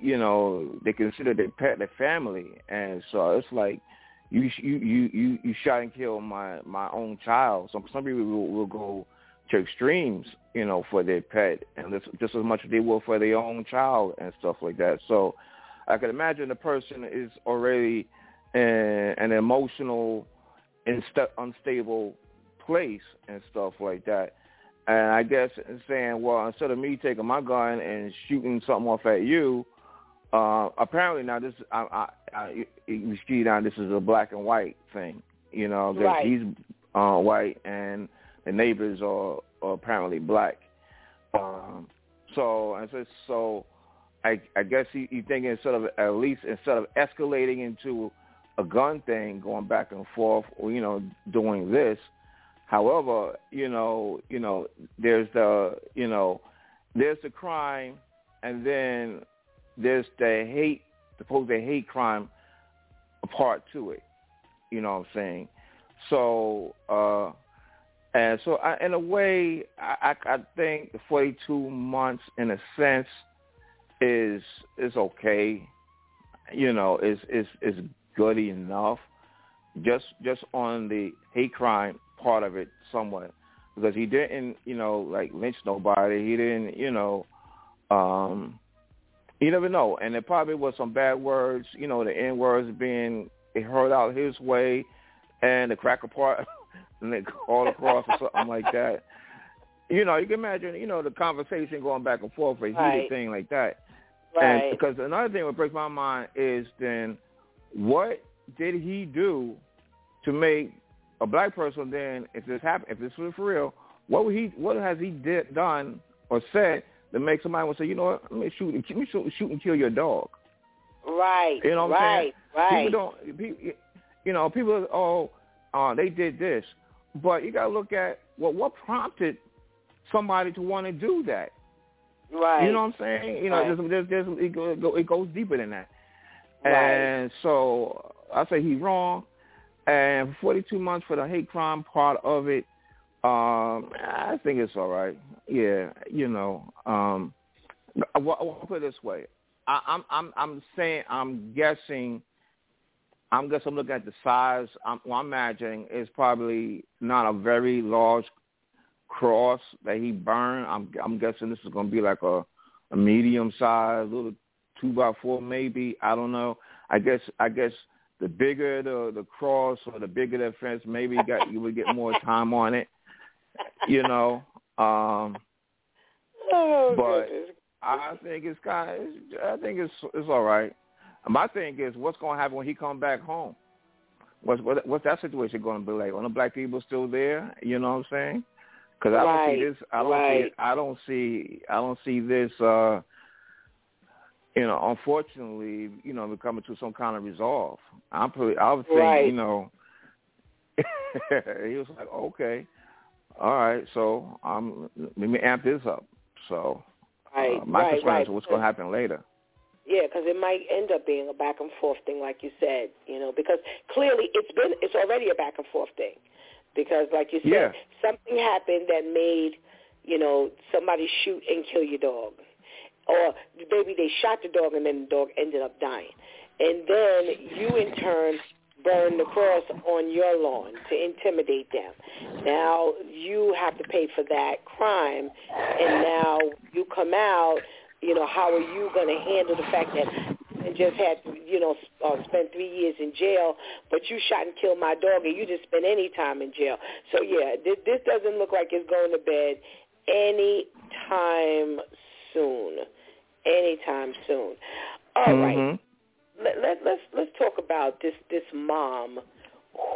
you know, they consider their pet their family, and so it's like you you you you, shot and killed my my own child. Some some people will, will go to extremes, you know, for their pet, and just, just as much as they will for their own child and stuff like that. So I can imagine the person is already in an emotional, insta- unstable place and stuff like that. And I guess saying, well, instead of me taking my gun and shooting something off at you, uh, apparently now this, I, I, I, you see now this is a black and white thing. You know, that Right. he's uh, white and the neighbors are, are apparently black. Um, so and so, so I, I guess he, he thinking instead of at least instead of escalating into a gun thing, going back and forth, or you know, doing this. However, you know, you know, there's the, you know, there's the crime, and then there's the hate, supposed a hate crime, part to it. You know what I'm saying? So, uh, and so I, in a way, I, I think the 42 months, in a sense, is is okay. You know, is is is good enough. Just just on the hate crime part of it, somewhat, because he didn't, you know, like lynch nobody. He didn't, you know, um, you never know. And it probably was some bad words, you know, the N words being heard out his way, and the cracker part and they all across or something like that. You know, you can imagine, you know, the conversation going back and forth, a heated Right. thing like that. Right. And because another thing that breaks my mind is then what did he do to make a black person then, if this happened, if this was for real, what would he, what has he did, done or said that make somebody would say, you know what, let me shoot, let me shoot, shoot and kill your dog. right. You know what I'm right. saying? Right. People don't, people, you know, people, oh, uh, they did this, but you got to look at well, what prompted somebody to want to do that. Right. You know what I'm saying? You know, Right. there's, there's, there's, it, go, it goes deeper than that. Right. And so I say he's wrong. And 42 months for the hate crime part of it, um, I think it's all right. Yeah, you know. Um, I, will put it this way. I, I'm I'm I'm saying I'm guessing. I'm guess I'm looking at the size. I'm, well, I'm imagining it's probably not a very large cross that he burned. I'm I'm guessing this is going to be like a a medium size, little two by four maybe. I don't know. I guess I guess the bigger the the cross or the bigger the fence, maybe you got you would get more time on it. You know. Um oh, but- goodness. I think it's kind of, I think it's it's all right. My thing is, what's going to happen when he come back home? What's what, what's that situation going to be like? Are the black people still there? You know what I'm saying? Because I don't see this. I don't right. see. I don't see. I don't see this. uh You know, unfortunately, you know, we're coming to some kind of resolve. I'm pretty. I would think, Right. you know, he was like, okay, all right, so um, let me amp this up. So Right. uh, my right. concern right. is what's going to happen later. Yeah, because it might end up being a back and forth thing, like you said. You know, because clearly it's been it's already a back and forth thing. Because, like you said, Yeah. something happened that made you know somebody shoot and kill your dog, or maybe they shot the dog and then the dog ended up dying, and then you in turn burn the cross on your lawn to intimidate them. Now you have to pay for that crime, and now you come out. You know, how are you going to handle the fact that and just had you know, uh, spend three years in jail, but you shot and killed my dog, and you didn't spend any time in jail. So yeah, this, this doesn't look like it's going to bed any time soon. Anytime soon. All right Mhm. Let, let, let's let's talk about this this mom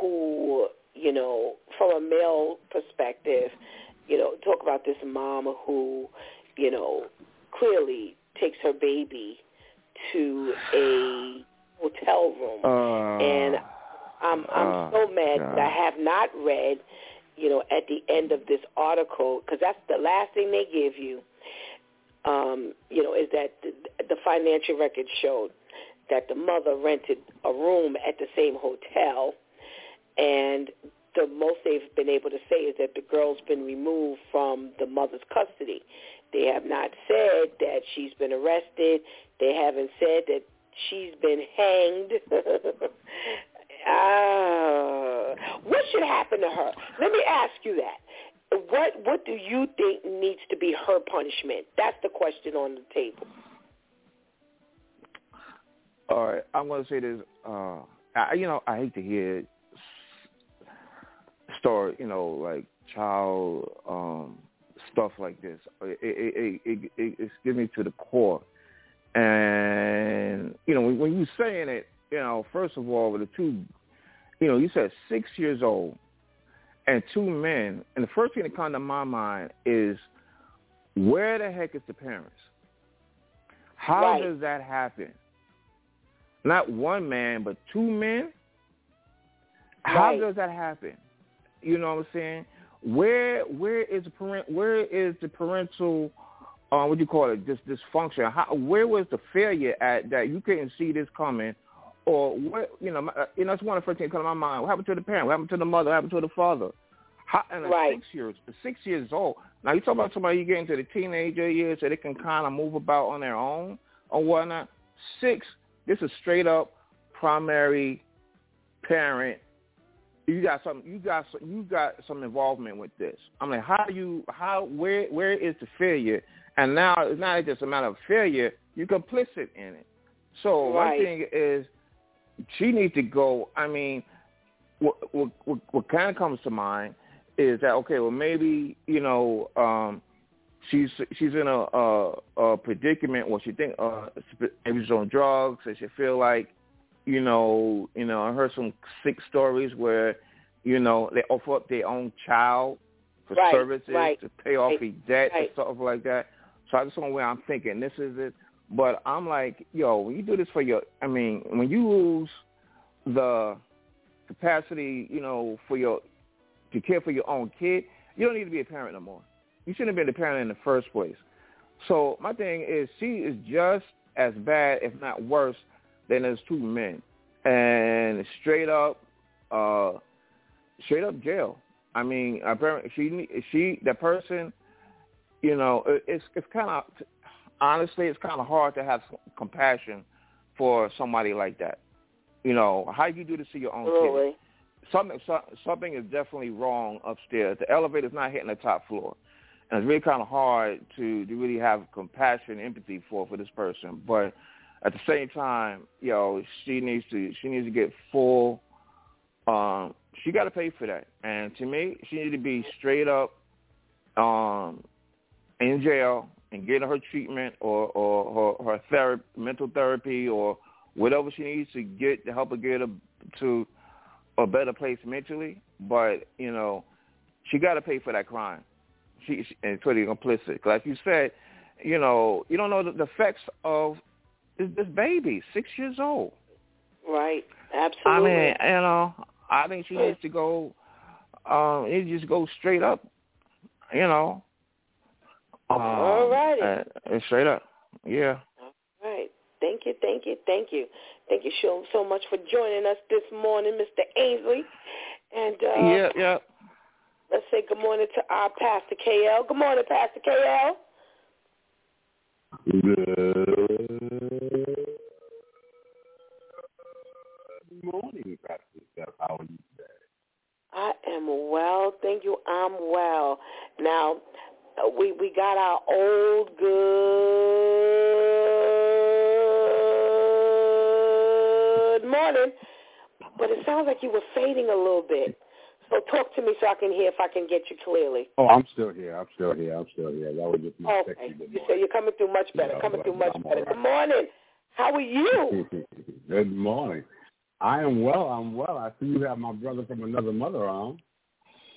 who you know from a male perspective you know talk about this mom who you know clearly takes her baby to a hotel room. Uh, and I'm I'm Oh, so mad that I have not read, you know, at the end of this article because that's the last thing they give you. Um, you know, is that the, the financial records showed that the mother rented a room at the same hotel, and the most they've been able to say is that the girl's been removed from the mother's custody. They have not said that she's been arrested. They haven't said that she's been hanged. Ah, what should happen to her? Let me ask you that. What what do you think needs to be her punishment? That's the question on the table. All right, I'm going to say this. Uh, I, you know, I hate to hear story, you know, like child um, stuff like this. It, it, it, it, it, it's getting me to the core. And you know, when, when you saying it, you know, first of all, with the two, you know, you said six years old and two men, and the first thing that comes to my mind is, where the heck is the parents? How Right. does that happen? Not one man, but two men. How Right. does that happen? You know what I'm saying? Where where is the parent where is the parental uh, what do you call it this dysfunction? How, where was the failure at that you couldn't see this coming, or what you know? My, uh, you know, it's one of the first things that come to my mind. What happened to the parent? What happened to the mother? What happened to the father? How, and Right. six years six years old. Now you talk about somebody you get into the teenager years so they can kind of move about on their own or whatnot. Six, this is straight up primary parent you got some you got some you got some involvement with this. I'm like, how you how where where is the failure? And now it's not just a matter of failure, you're complicit in it. So Right. one thing is she needs to go I mean what what what, what kind of comes to mind is that okay, well maybe, you know, um she's she's in a a, a predicament where she think uh maybe she's on drugs and she feel like you know, you know, I heard some sick stories where, you know, they offer up their own child for Right, services right, to pay off right, debt right. and stuff like that. So I just want where I'm thinking this is it. But I'm like, yo, when you do this for your, I mean, when you lose the capacity, you know, for your to care for your own kid, you don't need to be a parent no more. You shouldn't have been a parent in the first place. So my thing is, she is just as bad, if not worse, than those two men, and straight up, uh, straight up jail. I mean, apparently she she the person, you know, it's it's kind of honestly, it's kind of hard to have compassion for somebody like that. You know, how you do this to your own kid? Something so- something is definitely wrong upstairs. The elevator's not hitting the top floor, and it's really kind of hard to to really have compassion, empathy for for this person. But at the same time, you know, she needs to she needs to get full. Um, she got to pay for that, and to me, she needs to be straight up um, in jail and getting her treatment or or her, her therapy, mental therapy, or whatever she needs to get to help her get her to a better place mentally, but you know, she got to pay for that crime. She, she and pretty complicit. Like you said, you know, you don't know the, the effects of this, this baby, six years old. Right. Absolutely. I mean, you know, I think she needs to go. Um, it just goes straight up. You know. Um, Alrighty. uh, straight up. Yeah. Right. Thank you, thank you, thank you. Thank you so, so much for joining us this morning, Mr. Ainsley. And uh, yeah. Yeah. Let's say good morning to our Pastor KL. Good morning, Pastor KL. Good morning, Pastor Steph. How are you today? I am well, thank you. I'm well. Now, uh, we we got our old good morning, but it sounds like you were fading a little bit. So talk to me so I can hear if I can get you clearly. Oh, I'm still here. I'm still here. I'm still here. That was just my Okay. say you're coming through much better. Yeah, coming through much I'm better. right. Good morning. How are you? good morning. I am well. I'm well. I see you have my brother from another mother on.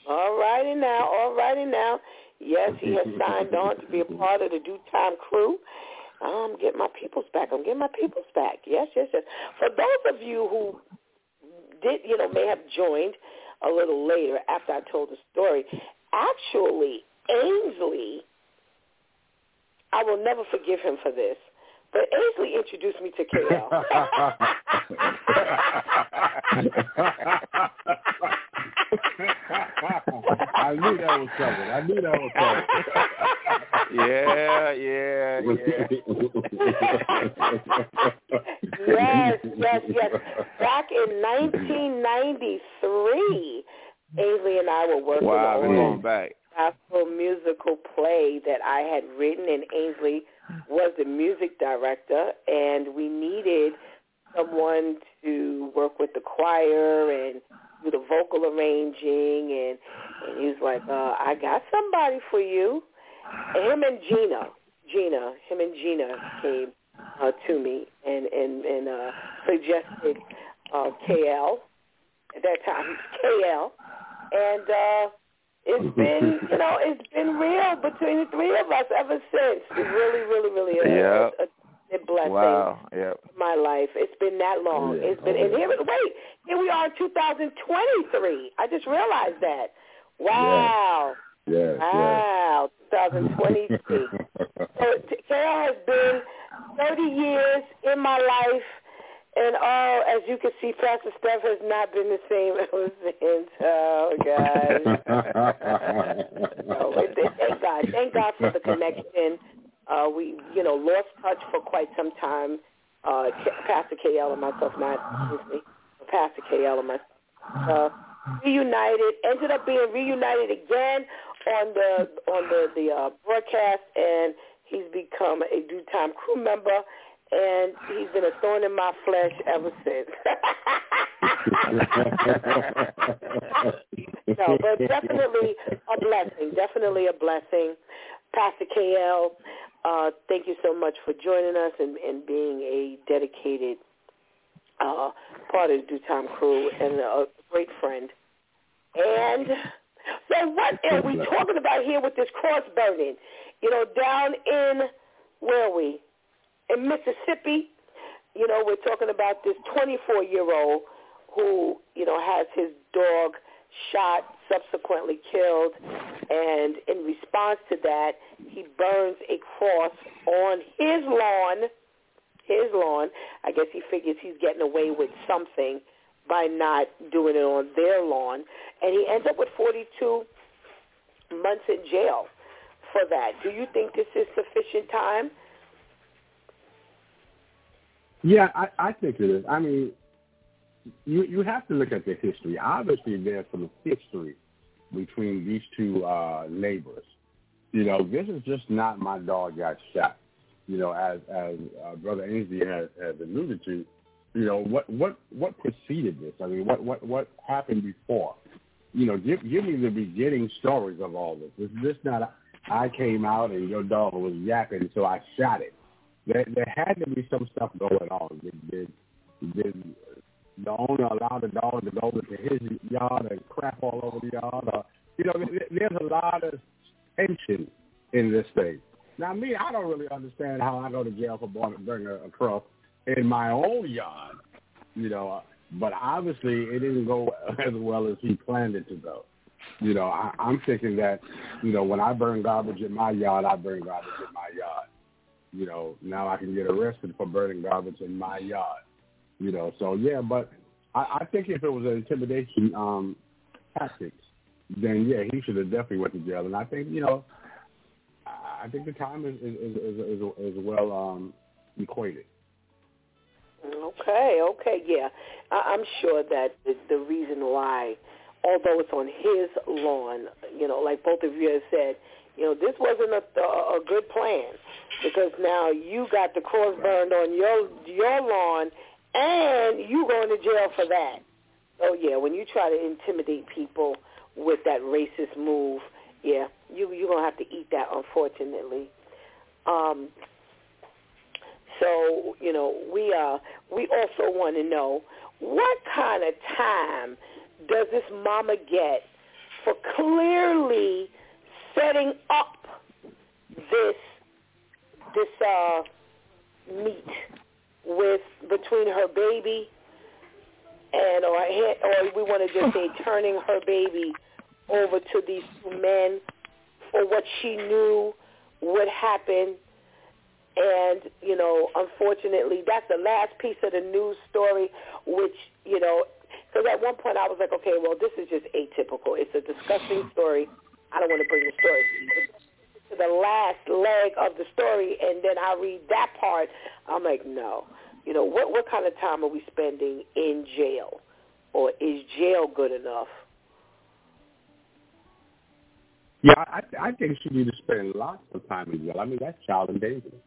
All righty now. All righty now. Yes, he has signed on to be a part of the DEW Time crew. Um, I'm getting my peoples back. I'm getting my peoples back. Yes, yes, yes. For those of you who did, you know, may have joined a little later after I told the story, actually, Ainsley, I will never forgive him for this, but Ainsley introduced me to KL. I knew that was trouble. I knew that was trouble. Yeah. Yeah. Yeah. yes, yes, yes. Back in 1993, Ainsley and I were working Wow. On back. a gospel musical play that I had written, and Ainsley was the music director, and we needed someone to work with the choir and do the vocal arranging, and, and he was like, uh, I got somebody for you. Him and Gina, Gina, him and Gina came uh, to me and and and uh, suggested uh, KL at that time, KL, and uh, it's been you know it's been real between the three of us ever since. It really, really, really is. Yeah. A infinite blessing wow. yep. my life. It's been that long. Yeah. It's been, and here, wait, here we are in 2023. I just realized that. Wow. Yes, Wow, 2023. so Carol has been 30 years in my life, and oh, as you can see, Pastor Steph has not been the same ever since. Oh, God. th- thank God. Thank God for the connection. Uh, we, you know, lost touch for quite some time. Uh, Pastor KL and myself, not obviously, but Pastor KL and myself. Uh, reunited, ended up being reunited again on the on the the uh, broadcast, and he's become a DEW Time crew member, and he's been a thorn in my flesh ever since. no, but definitely a blessing. Definitely a blessing. Pastor KL, uh, thank you so much for joining us and, and being a dedicated uh, part of the DEW Time crew and a great friend. And so what are we talking about here with this cross burning? You know, down in, where are we? In Mississippi, you know, we're talking about this 24-year-old who, you know, has his dog shot, subsequently killed, and in response to that, he burns a cross on his lawn, his lawn. I guess he figures he's getting away with something by not doing it on their lawn, and he ends up with 42 months in jail for that. Do you think this is sufficient time? Yeah, I, I think it is. I mean, you you have to look at the history. Obviously, there's some history between these two uh, neighbors. You know, this is just not my dog got shot. You know, as as uh, Brother Ainsley has, has alluded to, you know what what what preceded this? I mean, what what what happened before? You know, give give me the beginning stories of all this. It's just not. A, I came out and your dog was yapping, so I shot it. There there had to be some stuff going on. Did did, did the owner allow the dog to go into his yard and crap all over the yard? Or, you know, there, there's a lot of tension in this thing. Now, me, I don't really understand how I go to jail for burning a, a in my own yard, you know. But obviously, it didn't go as well as he planned it to go. You know, I, I'm thinking that, you know, when I burn garbage in my yard, I burn garbage in my yard. You know, now I can get arrested for burning garbage in my yard. You know, so yeah, but I, I think if it was an intimidation um, tactics, then yeah, he should have definitely went to jail. And I think, you know, I think the time is is is, is, is well um, equated. Okay, okay, yeah. I, I'm sure that the, the reason why, although it's on his lawn, you know, like both of you have said, you know, this wasn't a, a, a good plan because now you got the cross burned on your your lawn, and you going to jail for that. So yeah, when you try to intimidate people with that racist move, yeah, you you're gonna have to eat that, unfortunately. Um, so you know, we uh we also want to know what kind of time does this mama get for clearly setting up this this uh meet with between her baby and or or we want to just say turning her baby over to these men for what she knew would happen and you know unfortunately that's the last piece of the news story which you know because at one point I was like okay well this is just atypical. It's a disgusting story. I don't want to bring the story to the last leg of the story and then I read that part I'm like no. You know what what kind of time are we spending in jail? Or is jail good enough? Yeah, I, I think she need to spend lots of time in jail. I mean, that's child endangerment,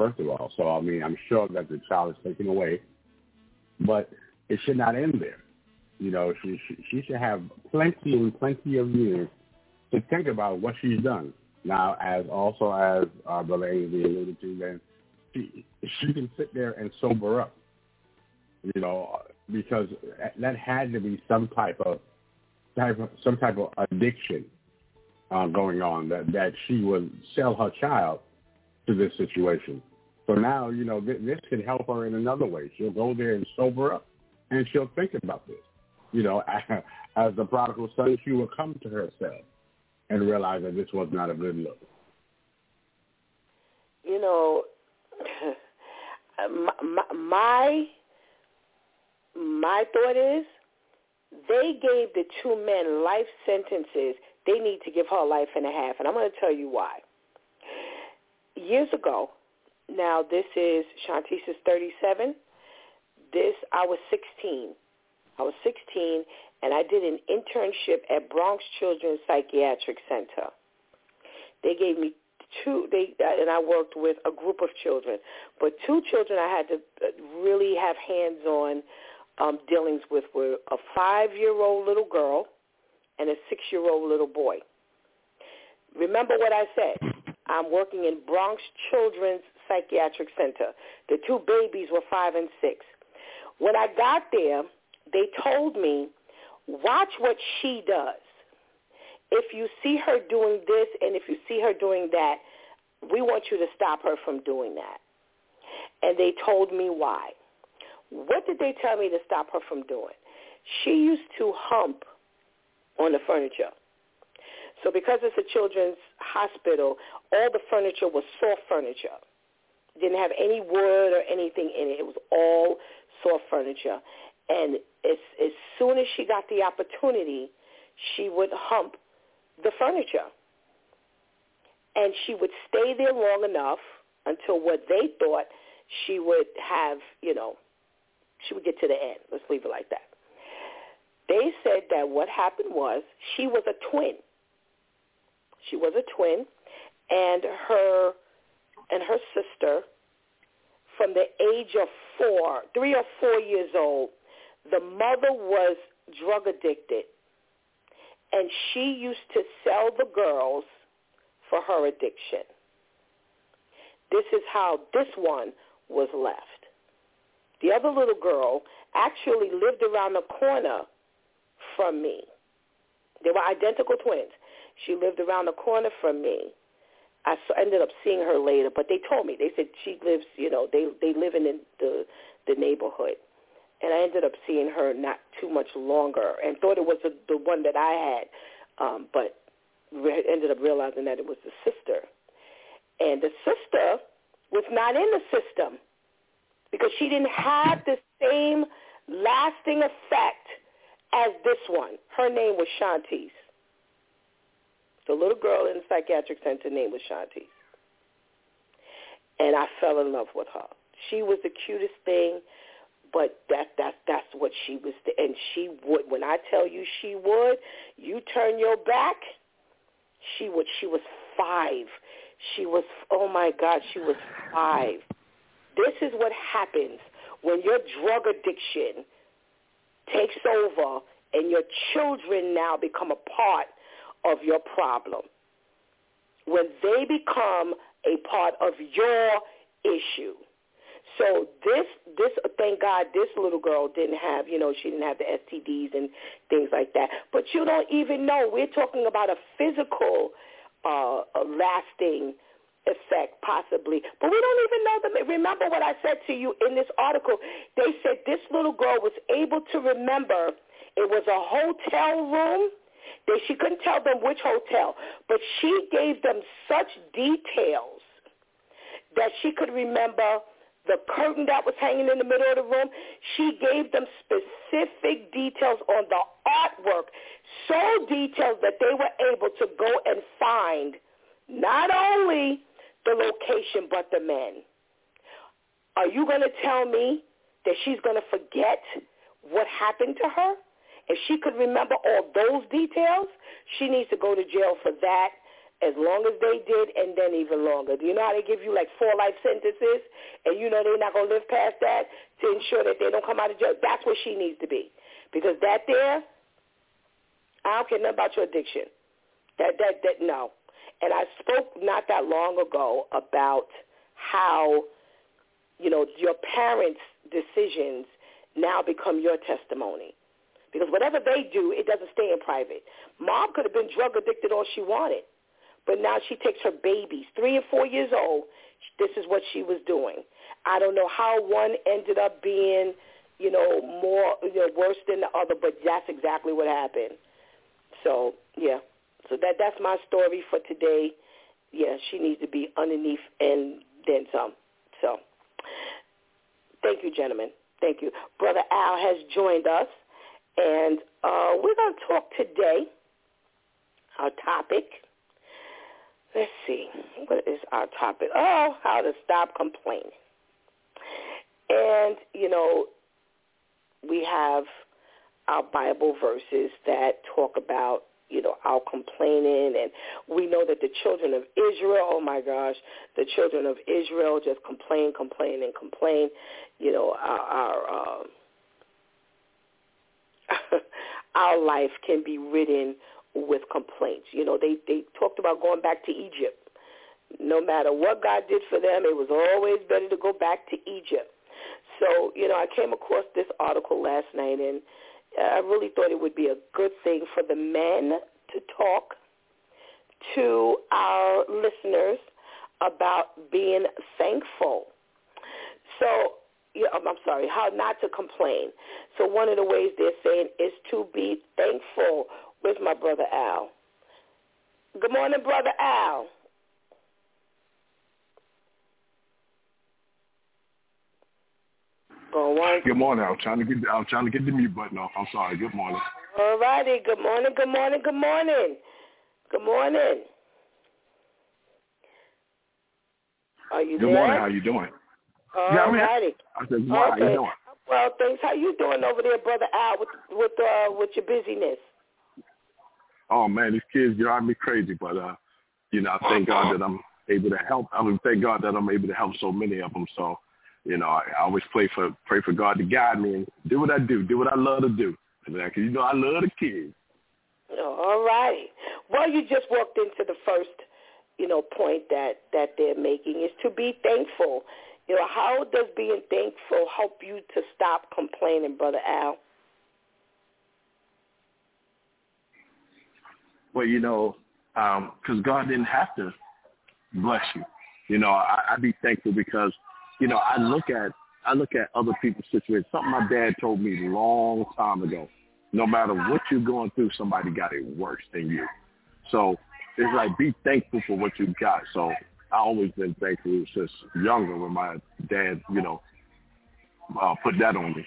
first of all. So, I mean, I'm sure that the child is taken away, but it should not end there. You know, she she, should have plenty and plenty of years to think about what she's done. Now, as also as uh, Brother Ainsley alluded to, then she she can sit there and sober up. You know, because that had to be some type of type of, some type of addiction uh, going on that that she would sell her child to this situation. So now, you know, th- this can help her in another way. She'll go there and sober up, and she'll think about this. You know, as the prodigal son, she will come to herself and realize that this was not a good look. You know, my, my my thought is they gave the two men life sentences. They need to give her life and a half, and I'm going to tell you why. Years ago, now this is Shantice is 37. This I was 16. I was 16, and I did an internship at Bronx Children's Psychiatric Center. They gave me two they and I worked with a group of children, but two children I had to uh, really have hands-on um, dealings with were a five-year-old little girl and a six-year-old little boy. Remember what I said. I'm working in Bronx Children's Psychiatric Center. The two babies were five and six. When I got there, they told me, watch what she does if you see her doing this and if you see her doing that, we want you to stop her from doing that. And they told me why. What did they tell me to stop her from doing? She used to hump on the furniture. So because it's a children's hospital, all the furniture was soft furniture. Didn't have any wood or anything in it. It was all soft furniture. And as, as soon as she got the opportunity, she would hump the furniture. And she would stay there long enough until what they thought she would have, you know, she would get to the end. Let's leave it like that. They said that what happened was she was a twin. She was a twin, and her and her sister, from the age of four, three or four years old, the mother was drug addicted and she used to sell the girls for her addiction. This is how this one was left. The other little girl actually lived around the corner from me. They were identical twins. She lived around the corner from me. I ended up seeing her later, but they told me they said she lives, you know, they they live in the the neighborhood and I ended up seeing her not too much longer and thought it was the, the one that I had, um, but re- ended up realizing that it was the sister. And the sister was not in the system because she didn't have the same lasting effect as this one. Her name was Shantice. The little girl in the psychiatric center name was Shantice. And I fell in love with her. She was the cutest thing but that that that's what she was and she would when I tell you she would you turn your back she would she was 5 she was oh my god she was 5 this is what happens when your drug addiction takes over and your children now become a part of your problem when they become a part of your issue so this this thank God this little girl didn't have you know she didn't have the STDs and things like that. But you don't even know we're talking about a physical uh, a lasting effect possibly. But we don't even know them. Remember what I said to you in this article? They said this little girl was able to remember it was a hotel room. They, she couldn't tell them which hotel, but she gave them such details that she could remember the curtain that was hanging in the middle of the room. She gave them specific details on the artwork, so detailed that they were able to go and find not only the location but the men. Are you going to tell me that she's going to forget what happened to her? If she could remember all those details, she needs to go to jail for that as long as they did and then even longer. Do you know how they give you like four life sentences and you know they're not going to live past that to ensure that they don't come out of jail? That's where she needs to be. Because that there, I don't care nothing about your addiction. That, that, that, no. And I spoke not that long ago about how, you know, your parents' decisions now become your testimony. Because whatever they do, it doesn't stay in private. Mom could have been drug addicted all she wanted. But now she takes her babies, three and four years old. this is what she was doing. I don't know how one ended up being, you know, more you know worse than the other, but that's exactly what happened. So yeah, so that that's my story for today. Yeah, she needs to be underneath and then some. So thank you, gentlemen. Thank you. Brother Al has joined us, and uh, we're going to talk today. Our topic. Let's see. What is our topic? Oh, how to stop complaining. And, you know, we have our Bible verses that talk about you know, our complaining. And we know that the children of Israel, oh my gosh, the children of Israel just complain, complain, and complain. You know, our, our, uh, our life can be ridden with complaints. You know, they, they talked about going back to Egypt. No matter what God did for them, it was always better to go back to Egypt. So, you know, I came across this article last night, and I really thought it would be a good thing for the men to talk to our listeners about being thankful. So, I'm sorry, how not to complain. So one of the ways they're saying is to be thankful. Where's my brother Al? Good morning, brother Al. Good morning. I'm trying to get I was trying to get the mute button off. I'm sorry. Good morning. All righty. Good morning. Good morning. Good morning. Good morning. Are you good there? morning. How you doing? All yeah, I mean, righty. I said, okay. you doing? Well, thanks. How you doing over there, brother Al, with with uh with your busyness? Oh man, these kids drive me crazy, but uh, you know, I thank God that I'm able to help. I mean, thank God that I'm able to help so many of them. So you know, I, I always pray for pray for God to guide me and do what I do, do what I love to do. Because you know I love the kids. All right. Well, you just walked into the first, you know, point that that they're making is to be thankful. You know, how does being thankful help you to stop complaining, brother Al? Well, you know, because um, God didn't have to bless you. You know, I, I be thankful because you know, I look at I look at other people's situations. Something my dad told me a long time ago. No matter what you're going through, somebody got it worse than you. So it's like be thankful for what you got. So I always been thankful since younger when my dad, you know, uh, put that on me.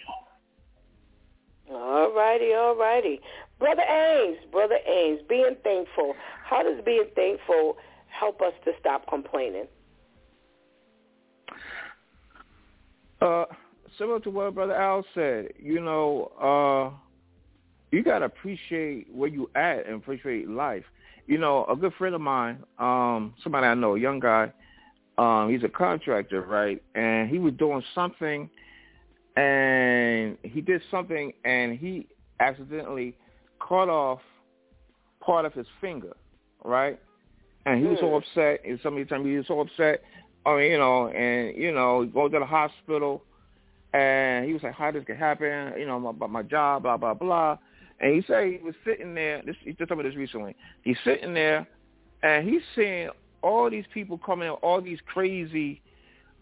All righty, all righty. Brother Ames, Brother Ames, being thankful. How does being thankful help us to stop complaining? Uh, similar to what Brother Al said, you know, uh, you gotta appreciate where you at and appreciate life. You know, a good friend of mine, um, somebody I know, a young guy, um, he's a contractor, right? And he was doing something, and he did something, and he accidentally cut off part of his finger, right? And he was so hmm. upset. And somebody told me he was so upset I mean, you know, and you know, go to the hospital, and he was like, "How this could happen?" You know, about my job, blah blah blah. And he said he was sitting there. This, he just told me this recently. He's sitting there, and he's seeing all these people coming in, all these crazy,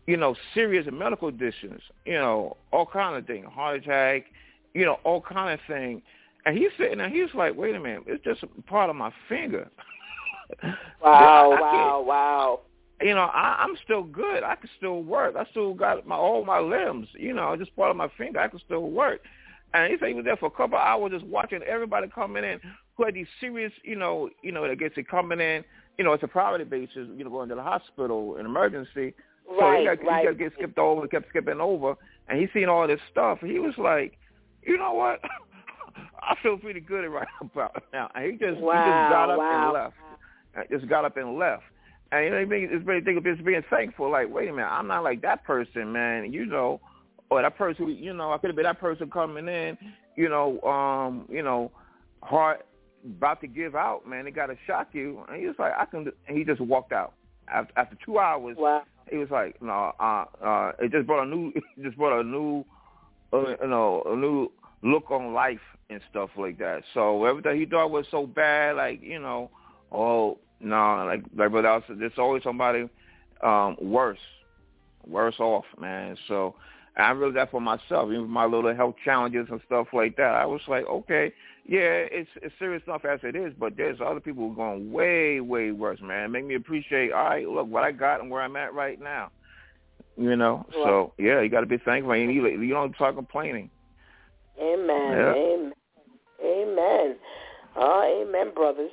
you know, serious medical conditions, you know, all kind of thing, heart attack, you know, all kind of thing. And he's sitting there. He's like, "Wait a minute, it's just a part of my finger." Wow! wow! Wow! you know, I, I'm still good. I can still work. I still got my all my limbs. You know, just part of my finger. I can still work. And he said he was there for a couple of hours just watching everybody coming in who had these serious, you know, you know, that gets it coming in. You know, it's a priority basis. You know, going to the hospital, an emergency. So right, he got, right. he got get skipped over, kept skipping over, and he seen all this stuff. He was like, you know what? I feel pretty good right about now. And he just wow, he just got up wow. and left. Just got up and left. And you know, it's very think of it's being thankful. Like, wait a minute, I'm not like that person, man. You know, or that person. You know, I could have been that person coming in. You know, um, you know, heart about to give out, man. It got to shock you. And he was like, I can. And he just walked out after, after two hours. Wow. He was like, no, uh, uh, it just brought a new, it just brought a new, uh, you know, a new look on life and stuff like that. So everything he thought was so bad, like you know, oh, no, like like but said, there's always somebody um, worse, worse off, man. So I realized that for myself, even my little health challenges and stuff like that. I was like, okay, yeah, it's it's serious enough as it is, but there's other people who are going way, way worse, man. Make me appreciate, all right, look what I got and where I'm at right now. You know, so yeah, you got to be thankful. You, you don't start complaining. Amen. Yeah. Amen. Amen. Oh, amen, brothers.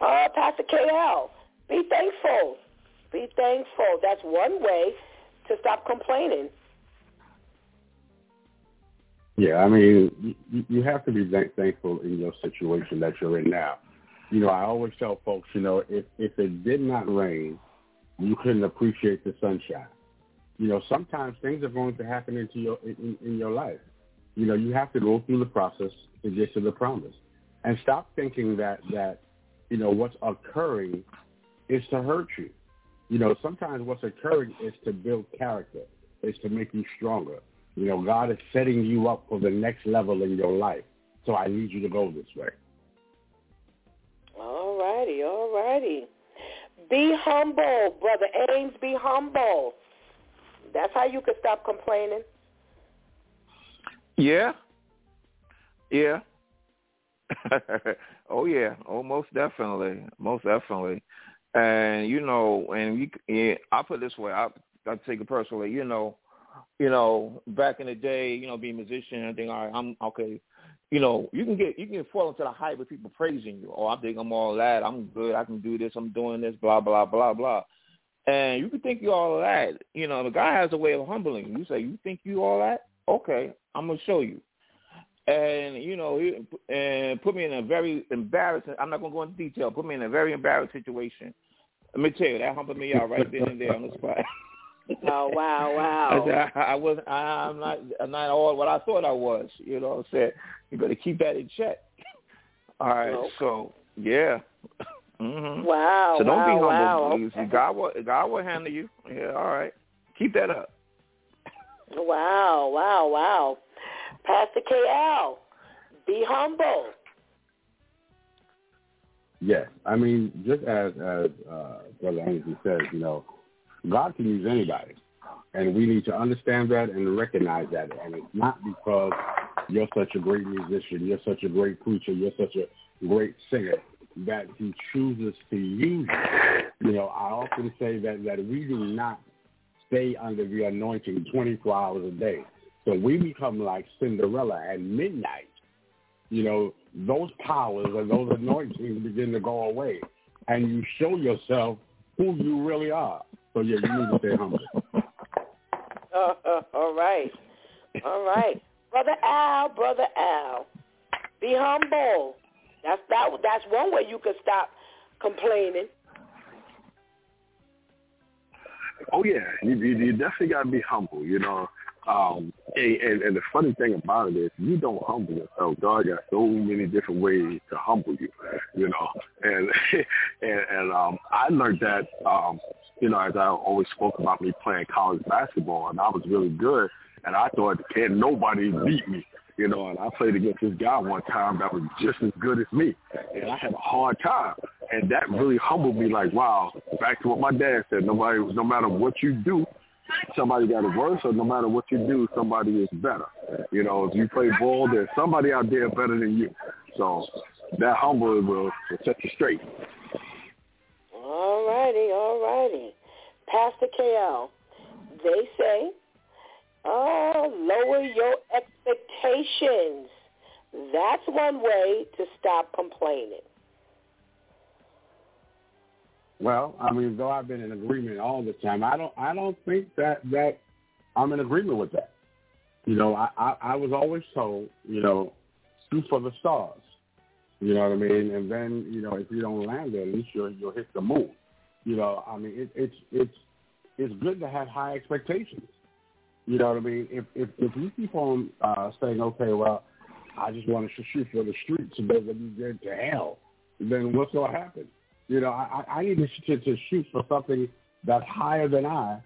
Uh, Pastor KL, be thankful. Be thankful. That's one way to stop complaining. Yeah, I mean, you, have to be thankful in your situation that you're in now. You know, I always tell folks, you know, if if it did not rain, you couldn't appreciate the sunshine. You know, sometimes things are going to happen into your in, in your life. You know, you have to go through the process to get to the promise, and stop thinking that that you know what's occurring is to hurt you. You know, sometimes what's occurring is to build character, is to make you stronger you know, God is setting you up for the next level in your life. So I need you to go this way. All righty, all righty. Be humble, Brother Ames. Be humble. That's how you can stop complaining. Yeah. Yeah. oh yeah. Oh, most definitely. Most definitely. And you know, and you, yeah, I put it this way. I I take it personally. You know, you know, back in the day, you know, being a musician and think, all right, I'm okay. You know, you can get you can fall into the hype of people praising you. Oh, I think I'm all that. I'm good. I can do this. I'm doing this. Blah blah blah blah. And you can think you all that. You know, the guy has a way of humbling you. You say, you think you all that? Okay, I'm gonna show you. And you know, and put me in a very embarrassing. I'm not gonna go into detail. Put me in a very embarrassed situation. Let me tell you, that humbled me out right then and there on the spot. Oh wow, wow! I, said, I, I was I, I'm not I'm not all what I thought I was. You know, what I'm saying? you better keep that in check. All right, okay. so yeah. Mm-hmm. Wow! So don't wow, be humble. Wow. Okay. God will God will handle you. Yeah, all right. Keep that up. Wow! Wow! Wow! Pastor KL, be humble. Yes, I mean, just as as uh, Brother Anthony says, you know, God can use anybody. And we need to understand that and recognize that. And it's not because you're such a great musician, you're such a great preacher, you're such a great singer that he chooses to use you. Know, I often say that, that we do not stay under the anointing 24 hours a day. So we become like Cinderella at midnight. You know, those powers and those anointings begin to go away. And you show yourself who you really are. So yeah, you need to stay humble. Uh, all right, all right, brother Al, brother Al, be humble. That's that. That's one way you could stop complaining. Oh yeah, you, you, you definitely got to be humble. You know, um, and, and the funny thing about it is, you don't humble yourself. God got so many different ways to humble you, you know. And and, and um, I learned that, um, you know, as I always spoke about me playing college basketball, and I was really good, and I thought, can't nobody beat me, you know. And I played against this guy one time that was just as good as me, and I had a hard time, and that really humbled me. Like, wow, back to what my dad said: nobody, no matter what you do, somebody got it worse, or no matter what you do, somebody is better. You know, if you play ball, there's somebody out there better than you. So that humble will, will set you straight. All righty, all righty. Pastor KL, they say, oh, lower your expectations. That's one way to stop complaining. Well, I mean, though I've been in agreement all the time, I don't I don't think that that I'm in agreement with that. You know, I I, I was always told, you know, shoot for the stars. You know what I mean? And then, you know, if you don't land there, at least you'll you'll hit the moon. You know, I mean, it, it's it's it's good to have high expectations. You know what I mean? If if if you keep on uh, saying, okay, well, I just want to shoot for the streets and you get to hell, then what's to happen? You know, I, I need to, to shoot for something that's higher than I,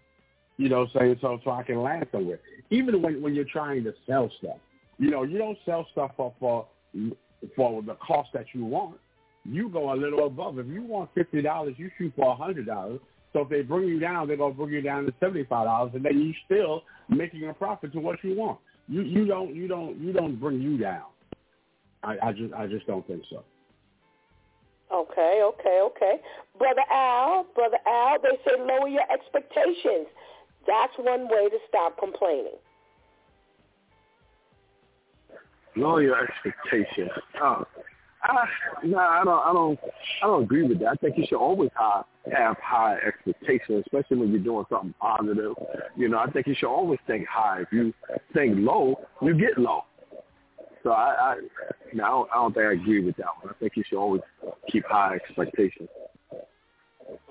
you know, saying so so I can land somewhere. Even when when you're trying to sell stuff, you know, you don't sell stuff for for for the cost that you want. You go a little above. If you want fifty dollars, you shoot for a hundred dollars So if they bring you down, they're gonna bring you down to seventy five dollars, and then you still making a profit to what you want. You you don't you don't you don't bring you down. I, I just I just don't think so. Okay, okay, okay. Brother Al, Brother Al, they say lower your expectations. That's one way to stop complaining. Lower your expectations. Oh, I, no, I don't, I don't, I don't agree with that. I think you should always high, have high expectations, especially when you're doing something positive. You know, I think you should always think high. If you think low, you get low. So I, I, no, I don't, I don't think I agree with that one. I think you should always keep high expectations.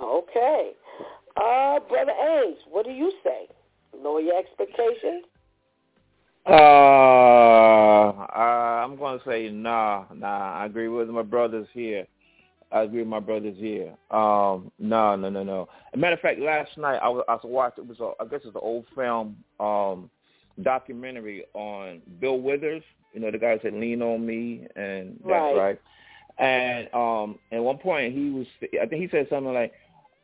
Okay. Uh, Brother Ames, what do you say? Lower your expectations? Uh, uh, I'm going to say nah, nah. I agree with my brothers here. I agree with my brothers here. Um, no, no, no, no. As a matter of fact, last night I was, I was watching. It was a, I guess it's an old film um, documentary on Bill Withers. You know, the guy said "Lean on Me" and that's Right. right. And um, at one point he was, I think he said something like,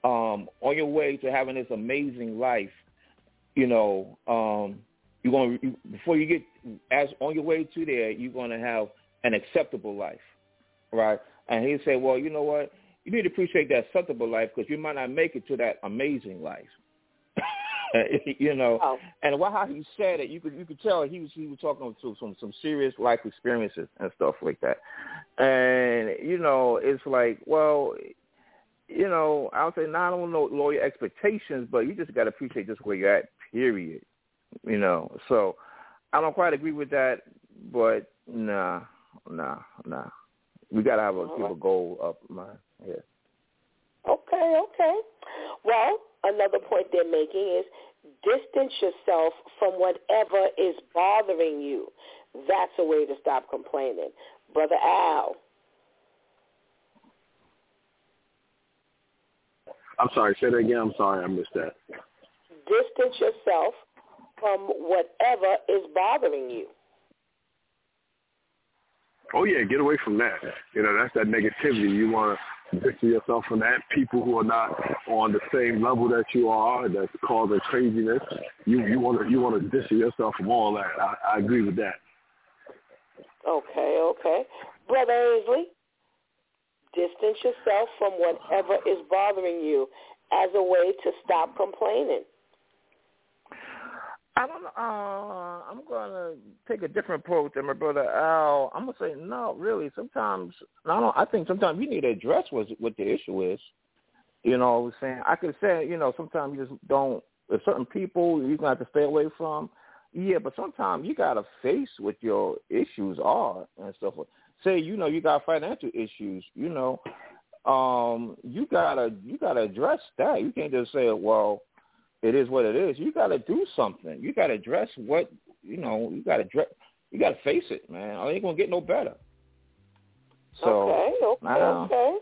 um, "On your way to having this amazing life, you know, um, you're going to before you get as on your way to there, you're going to have an acceptable life, right?" And he said, "Well, you know what? You need to appreciate that acceptable life because you might not make it to that amazing life." you know, Oh, and why how he said it, you could you could tell he was he was talking to some some serious life experiences and stuff like that. And you know, it's like, well, you know, I would say not only lower your expectations, but you just got to appreciate just where you're at. Period. You know, so I don't quite agree with that, but nah, nah, nah. We gotta have a All keep a goal up mind. Yeah. okay, okay. Well, another point they're making is distance yourself from whatever is bothering you. That's a way to stop complaining. Brother Al. I'm sorry. Say that again. I'm sorry. I missed that. distance yourself from whatever is bothering you. Oh yeah, get away from that. You know, that's that negativity. You want to distance yourself from that. People who are not on the same level that you are, that's causing craziness. You you want to you want to distance yourself from all that. I, I agree with that. Okay, okay. Brother Ainsley, distance yourself from whatever is bothering you as a way to stop complaining. I don't. Uh, I'm gonna take a different approach than my brother Al. I'm gonna say no. Really, sometimes I don't. I think sometimes you need to address what what the issue is. You know, what I'm saying I could say you know sometimes you just don't. There's certain people you're gonna have to stay away from. Yeah, but sometimes you gotta face what your issues are and stuff. Say you know you got financial issues. You know, um, you gotta you gotta address that. You can't just say, well, it is what it is. You got to do something. You got to address what you know. You got to address. You got to face it, man. Or it ain't gonna get no better. So okay, okay, okay.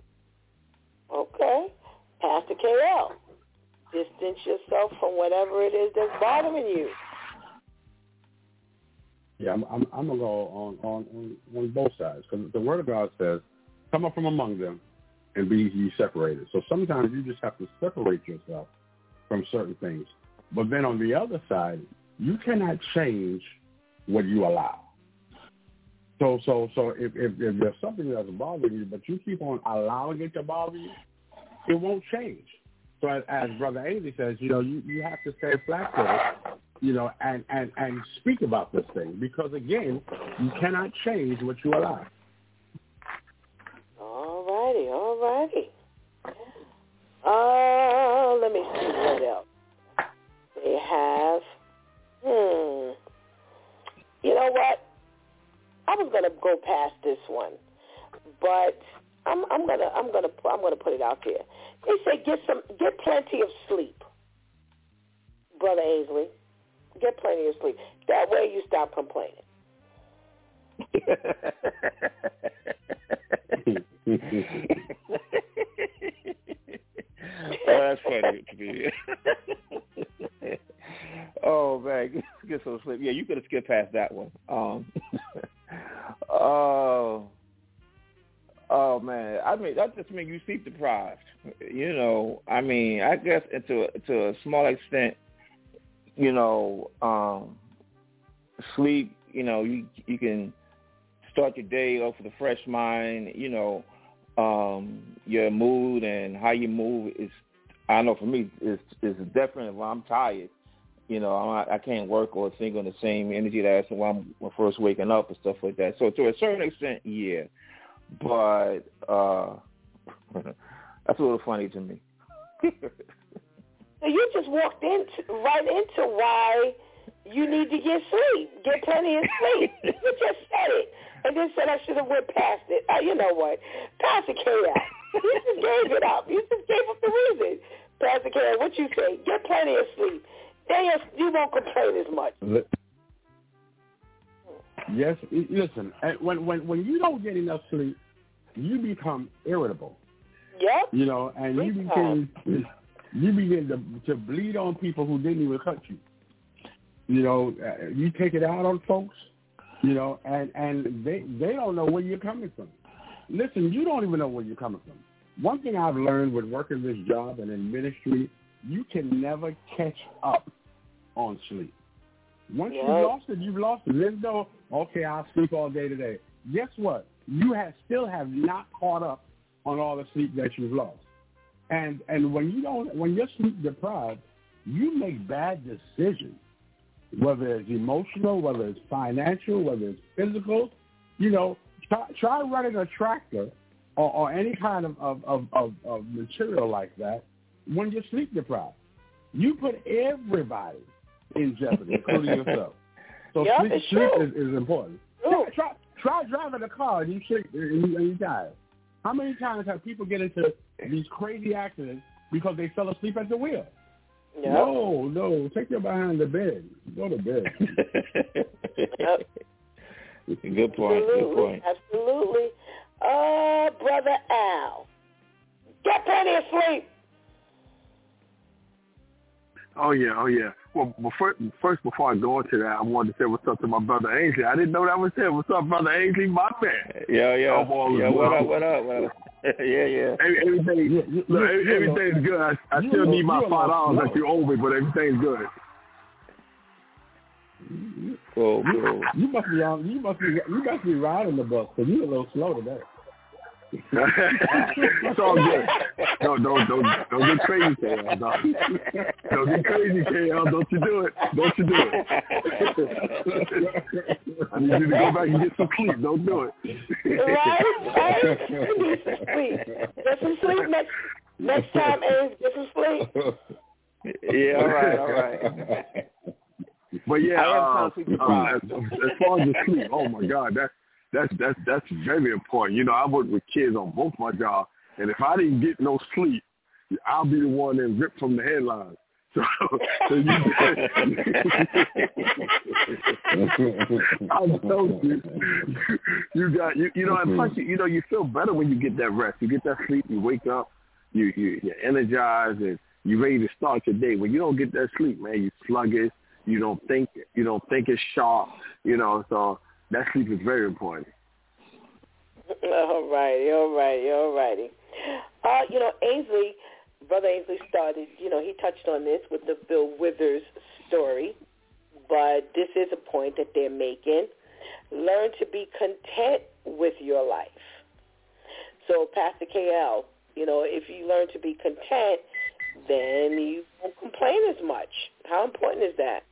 Okay. Pastor KL, distance yourself from whatever it is that's bothering you. Yeah, I'm I'm, I'm gonna go on on on, on both sides because the Word of God says, "Come up from among them, and be ye separated." So sometimes you just have to separate yourself from certain things. But then on the other side, you cannot change what you allow. So so so if if, if there's something that's bothering you, but you keep on allowing it to bother you, it won't change. So as, as Brother Ainsley says, you know, you, you have to stay flat-footed you know, and, and, and speak about this thing because again, you cannot change what you allow. I was gonna go past this one, but I'm I'm gonna I'm gonna I'm gonna put it out there. They say get some get plenty of sleep, brother Ainsley. Get plenty of sleep. That way you stop complaining. oh, that's funny to me. oh man, get, get some sleep. Yeah, you could have skipped past that one. Um, oh, Oh man, I mean that just means you sleep deprived. You know, I mean, I guess to to a small extent, you know, um, sleep. You know, you you can start your day off with a fresh mind. You know, um, your mood and how you move is. I know for me, is is definitely when I'm tired. You know, I'm, I can't work or think on the same energy that I when I'm first waking up and stuff like that. So to a certain extent, yeah but uh that's a little funny to me. so you just walked into right into why you need to get sleep, get plenty of sleep. you just said it, and then said I should have went past it. Uh, you know what, Pastor K. You just gave it up. You just gave up the reason. Pastor K. What you say? Get plenty of sleep. Then you won't complain as much. Yes, listen. When when when you don't get enough sleep, you become irritable. Yep. You know, and you begin you begin to to bleed on people who didn't even cut you. You know, uh, you take it out on folks. You know, and and they they don't know where you're coming from. Listen, you don't even know where you're coming from. One thing I've learned with working this job and in ministry, you can never catch up on sleep. Once yep. you've lost it, you've lost it. There's no, okay, I'll sleep all day today. Guess what? You have still have not caught up on all the sleep that you've lost. And and when you don't, when you're sleep deprived, you make bad decisions, whether it's emotional, whether it's financial, whether it's physical. You know, try, try running a tractor or, or any kind of, of, of, of, of material like that when you're sleep deprived. You put everybody in jeopardy, including yourself. So yep, sleep, sleep is, is, important. Try, try, try, driving a car and you sleep and you, and you die. How many times have people get into these crazy accidents because they fell asleep at the wheel? Yep. No, no, take your behind the bed. Go to bed. yep. Good point. Absolutely. Good point. Absolutely. Oh, brother Al, get plenty of sleep. Oh yeah, oh yeah. Well, before, first, before I go into that, I wanted to say what's up to my brother Ainsley. I didn't know that was him. What's up, brother Ainsley? My man. Yeah, yeah. Oh, yeah what up, what up, what up? yeah, yeah. Everything, you, you, look, you, everything's good. I, I still need my five dollars that you owe me, but everything's good. Cool, cool. You must be on. You must be. You must be riding the bus because you're a little slow today it's all good. Don't don't don't don't get crazy, KL. Don't, don't get crazy, KL. Don't you do it. Don't you do it. I need you to go back and get some sleep. Don't do it. right, right. You need some sleep. Get some sleep next next time, Ace. Get some sleep. Yeah, all right, all right. But yeah, uh, uh, as, as far as the sleep, oh my God, that that's that's that's very important. You know, I work with kids on both my jobs, and if I didn't get no sleep, I'll be the one that ripped from the headlines. So, so you, I know you, you got you, you know, and plus you, you know, you feel better when you get that rest. You get that sleep, you wake up, you you you're energized and you're ready to start your day. When you don't get that sleep, man, you sluggish. You don't think you don't think it's sharp. You know, so that sleep is very important. All righty, all righty, all righty. Uh, you know, Ainsley, Brother Ainsley started, you know, he touched on this with the Bill Withers story, but this is a point that they're making. Learn to be content with your life. So, Pastor KL, you know, if you learn to be content, then you won't complain as much. How important is that?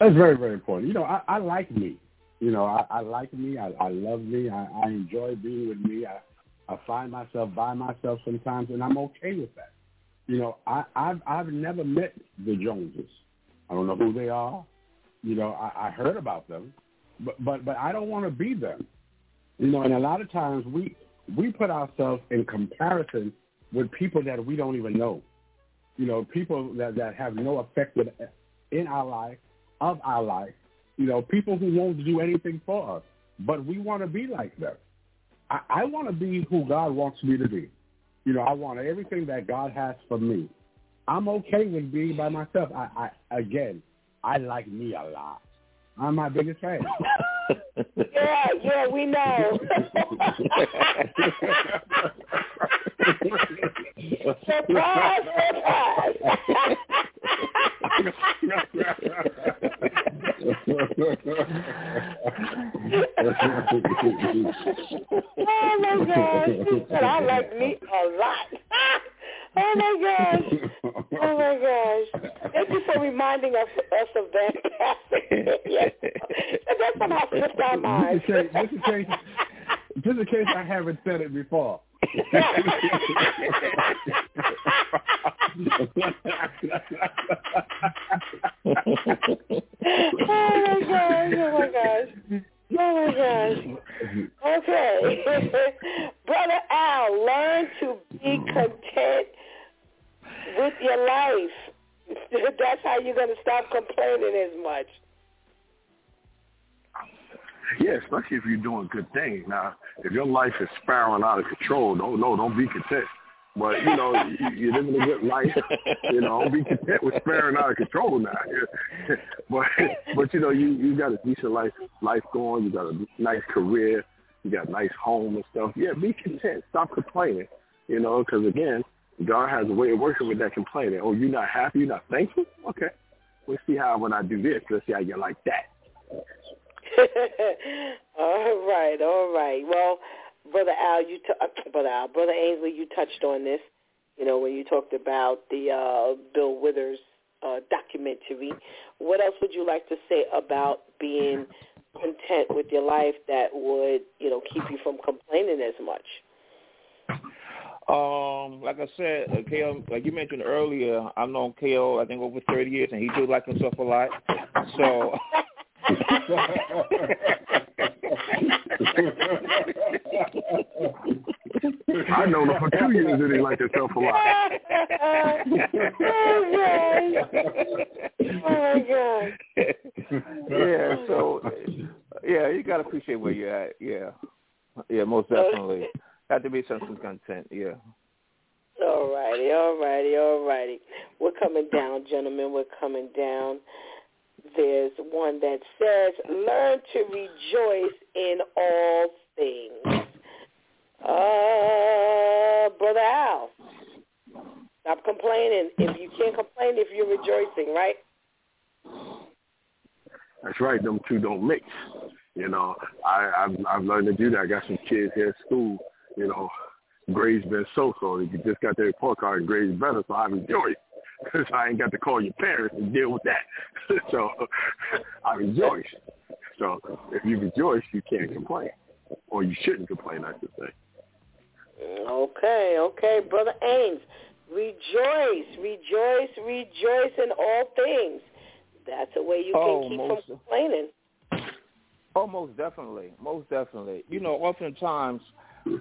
That's very, very important. You know, I, I like me. You know, I, I like me. I, I love me. I, I enjoy being with me. I, I find myself by myself sometimes, and I'm okay with that. You know, I, I've I've never met the Joneses. I don't know who they are. You know, I, I heard about them, but but but I don't want to be them. You know, and a lot of times we we put ourselves in comparison with people that we don't even know. You know, people that that have no effect in our life of our life. You know, people who won't do anything for us, but we want to be like them. I, I want to be who God wants me to be. You know, I want everything that God has for me. I'm okay with being by myself. I, I again, I like me a lot. I'm my biggest fan. yeah, yeah, we know. surprise, surprise. oh my gosh. And I like meat a lot. oh my gosh. Oh my gosh. Thank you for reminding us, us of that. yes. That somehow slipped our minds. Just in case, just in case I haven't said it before. Oh my gosh, oh my gosh. Oh my gosh. Okay. Brother Al, learn to be content with your life. That's how you're going to stop complaining as much. Yeah, especially if you're doing good things. Now, if your life is spiraling out of control, don't no, don't be content. But you know, you, are living a good life. You know, don't be content with spiraling out of control now. but but you know, you you got a decent life life going. You got a nice career. You got a nice home and stuff. Yeah, be content. Stop complaining. You know, because again, God has a way of working with that complaining. Oh, you're not happy. You're not thankful. Okay, let's see how when I do this. Let's see how you like that. all right, all right. Well, brother Al, you t- uh, brother Al, brother Ainsley, you touched on this. You know when you talked about the uh, Bill Withers uh, documentary. What else would you like to say about being content with your life that would you know keep you from complaining as much? Um, like I said, uh, KO, like you mentioned earlier, I've known KO I think over thirty years, and he do like himself a lot. So I know him for two years and he liked himself a lot. oh my god. yeah, so yeah, you gotta appreciate where you're at. Yeah. Yeah, most definitely. Have to be some content, yeah. All righty, all righty, all righty. We're coming down, gentlemen. We're coming down there's one that says, learn to rejoice in all things. Uh, Brother Al, stop complaining. If you can't complain if you're rejoicing, right? That's right. Them two don't mix. You know, I, I've, I've learned to do that. I got some kids here at school. You know, grades been so-so. You just got their report card and grades better, so I rejoice because I ain't got to call your parents and deal with that. so I rejoice. So if you rejoice, you can't complain, or you shouldn't complain, I should say. Okay, okay, brother Ames, rejoice, rejoice, rejoice in all things. That's a way you can oh, keep most, from complaining. Oh, most definitely, most definitely. You know, oftentimes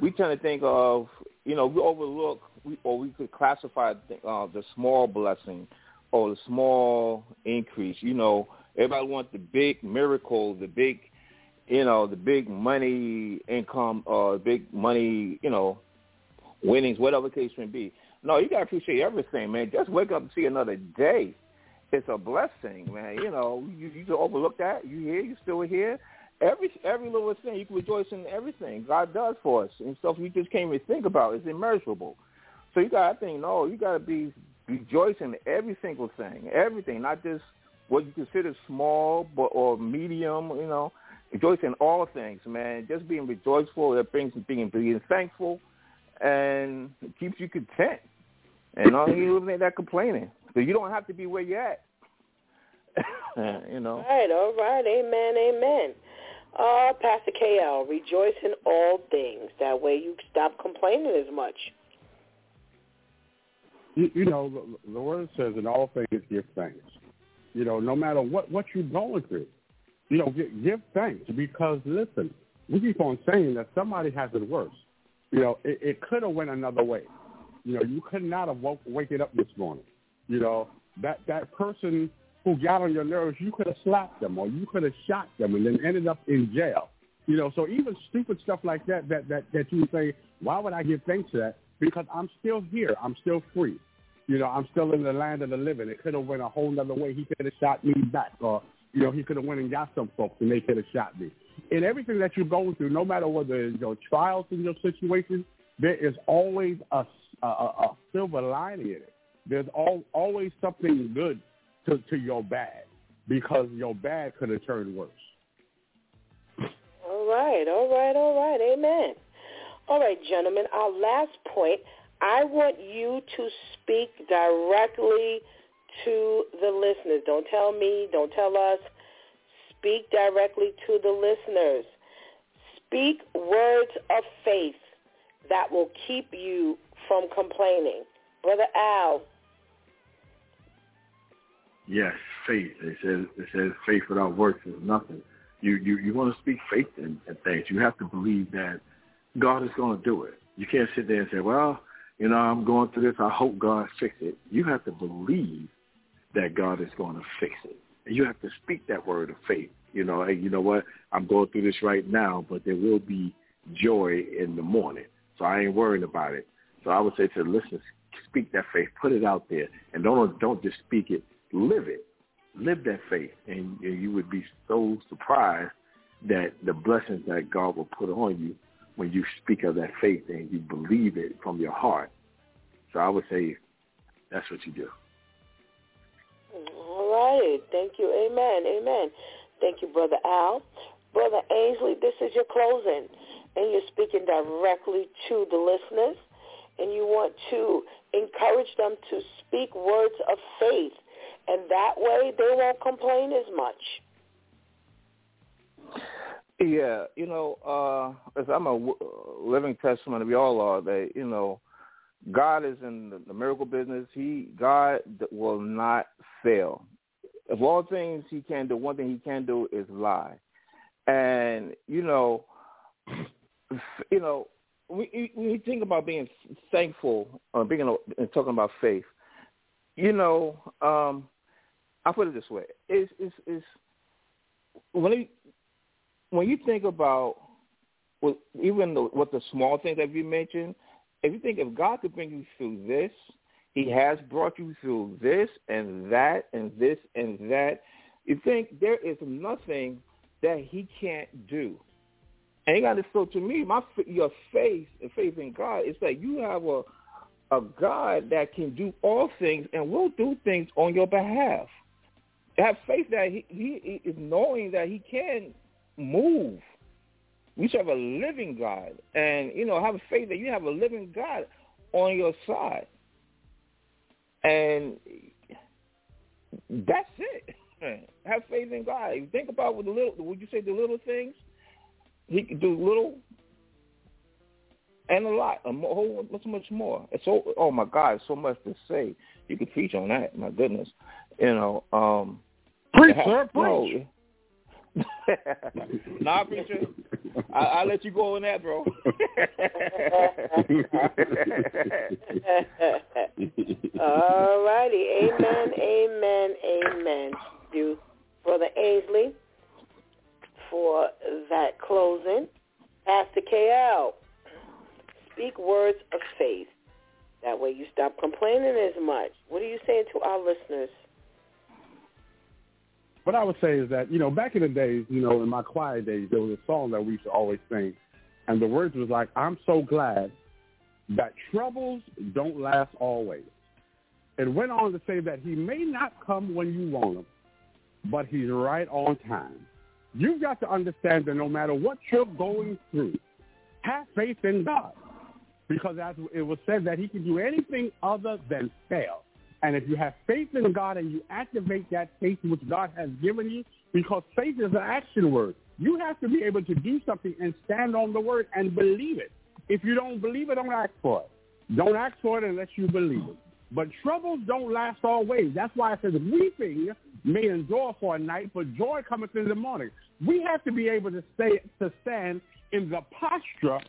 we tend to think of, you know, we overlook we, or we could classify uh, the small blessing or the small increase. You know, everybody wants the big miracle, the big, you know, the big money income or uh, big money, you know, winnings, whatever case may be. No, you gotta appreciate everything, man. Just wake up and see another day. It's a blessing, man. You know, you you overlook that. You here, you still here. Every every little thing you can rejoice in everything God does for us and stuff we just can't even think about. It's immeasurable. So you got to think, no, you got to be rejoicing in every single thing, everything, not just what you consider small but or medium. You know, rejoice in all things, man. Just being rejoiceful that brings being being thankful, and keeps you content. And all you make that complaining, so you don't have to be where you're at. you know. All right, all right, amen, amen. Uh, Pastor KL, rejoice in all things. That way you stop complaining as much you, you know, the, the word says in all things give thanks. You know, no matter what what you're going through, you know, give, give thanks because listen, we keep on saying that somebody has it worse. You know, it, it could have went another way. You know, you could not have woke waking up this morning. You know, that that person who got on your nerves, you could have slapped them or you could have shot them and then ended up in jail. You know, so even stupid stuff like that that that that you say, why would I give thanks to that? Because I'm still here. I'm still free. You know, I'm still in the land of the living. It could have went a whole other way. He could have shot me back or You know, he could have went and got some folks and they could have shot me. In everything that you're going through, no matter whether it's your trials in your situation, there is always a, a, a silver lining in it. There's all, always something good to, to your bad because your bad could have turned worse. All right, all right, all right. Amen. All right, gentlemen, our last point, I want you to speak directly to the listeners. Don't tell me, don't tell us. Speak directly to the listeners. Speak words of faith that will keep you from complaining. Brother Al. Yes, faith. It says it says faith without works is nothing. You you you want to speak faith in, in things. You have to believe that God is going to do it. You can't sit there and say, "Well, you know, I'm going through this. I hope God fix it." You have to believe that God is going to fix it. And you have to speak that word of faith. You know, hey, you know what? I'm going through this right now, but there will be joy in the morning. So I ain't worried about it. So I would say to the listeners, speak that faith, put it out there, and don't don't just speak it, live it, live that faith, and, you would be so surprised that the blessings that God will put on you when you speak of that faith and you believe it from your heart. So I would say that's what you do. All right. Thank you. Amen. Amen. Thank you, Brother Al. Brother Ainsley, this is your closing, and you're speaking directly to the listeners, and you want to encourage them to speak words of faith, and that way they won't complain as much. Yeah, you know, uh, as I'm a living testimony, we all are that you know, God is in the, the miracle business. He God will not fail. Of all things He can do, one thing He can do is lie. And you know, you know, when you think about being thankful or being and talking about faith, you know, um, I put it this way: it's it's, it's when you when you think about well, even the, what the small things that you mentioned, if you think if God could bring you through this, He has brought you through this and that and this and that. You think there is nothing that He can't do. And you got to so to me, my your faith and faith in God is that you have a a God that can do all things and will do things on your behalf. Have faith that he, he is knowing that he can move. We serve a living God, and you know, have faith that you have a living God on your side, and that's it. Have faith in God. Think about what the little. Would you say the little things? He can do little and a lot, a whole much much more. It's so oh my God, so much to say. You could preach on that. My goodness, you know. um Preach, sir, preach. nah, preacher. I, I'll let you go on that, bro. All righty. Amen, amen, amen. You, Brother Ainsley, for that closing. Pastor KL, speak words of faith. That way you stop complaining as much. What are you saying to our listeners? What I would say is that, you know, back in the days, you know, in my choir days, there was a song that we used to always sing, and the words was like, I'm so glad that troubles don't last always. It went on to say that he may not come when you want him, but he's right on time. You've got to understand that no matter what you're going through, have faith in God. Because as it was said that he can do anything other than fail. And if you have faith in God and you activate that faith which God has given you, because faith is an action word, you have to be able to do something and stand on the word and believe it. If you don't believe it, don't ask for it. Don't ask for it unless you believe it. But troubles don't last always. That's why it says weeping may endure for a night, but joy cometh in the morning. We have to be able to stay to stand in the posture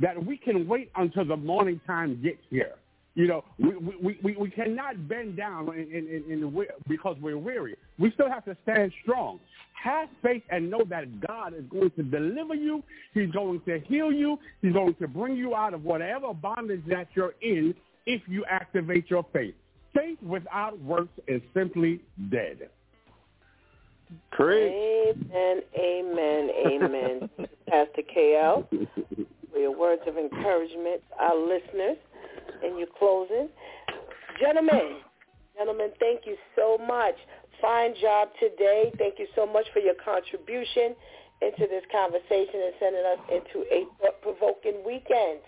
that we can wait until the morning time gets here. You know, we we, we, we cannot bend down in, in, in the, because we're weary. We still have to stand strong. Have faith and know that God is going to deliver you. He's going to heal you. He's going to bring you out of whatever bondage that you're in if you activate your faith. Faith without works is simply dead. Amen, amen, amen. Pastor KL, for your words of encouragement, our listeners, in your closing. Gentlemen, gentlemen, thank you so much. Fine job today. Thank you so much for your contribution into this conversation and sending us into a thought-provoking weekend.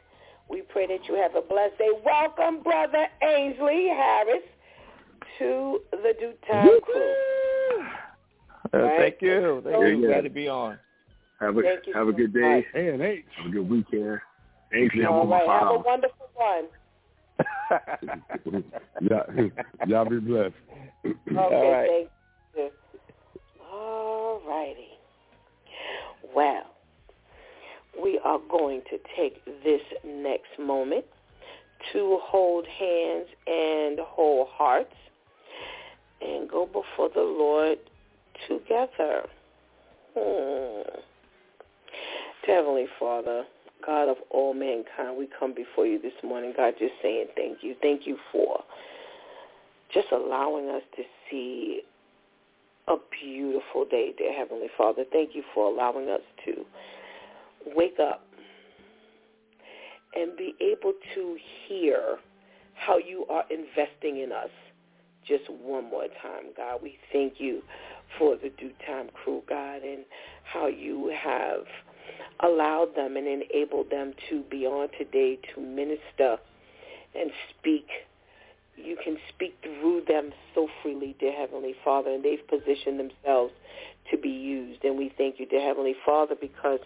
We pray that you have a blessed day. Welcome, Brother Ainsley Harris, to the DEW Time crew. Uh, Right. Thank you. Thank Yeah, you. Glad to be on. Have a Thank you have a so good day. much. And H. Have a good weekend. Ainsley, I'm All on my right. Have a wonderful one. y'all, y'all be blessed. Okay, All right. thank you. All righty. Well, we are going to take this next moment to hold hands and whole hearts and go before the Lord together. Hmm. Heavenly Father, God of all mankind, we come before you this morning, God, just saying thank you. Thank you for just allowing us to see a beautiful day, dear Heavenly Father. Thank you for allowing us to wake up and be able to hear how you are investing in us just one more time, God. We thank you for the DEW Time crew, God, and how you have allowed them and enabled them to be on today to minister and speak you can speak through them so freely, dear Heavenly Father, and they've positioned themselves to be used. And we thank you, dear Heavenly Father, because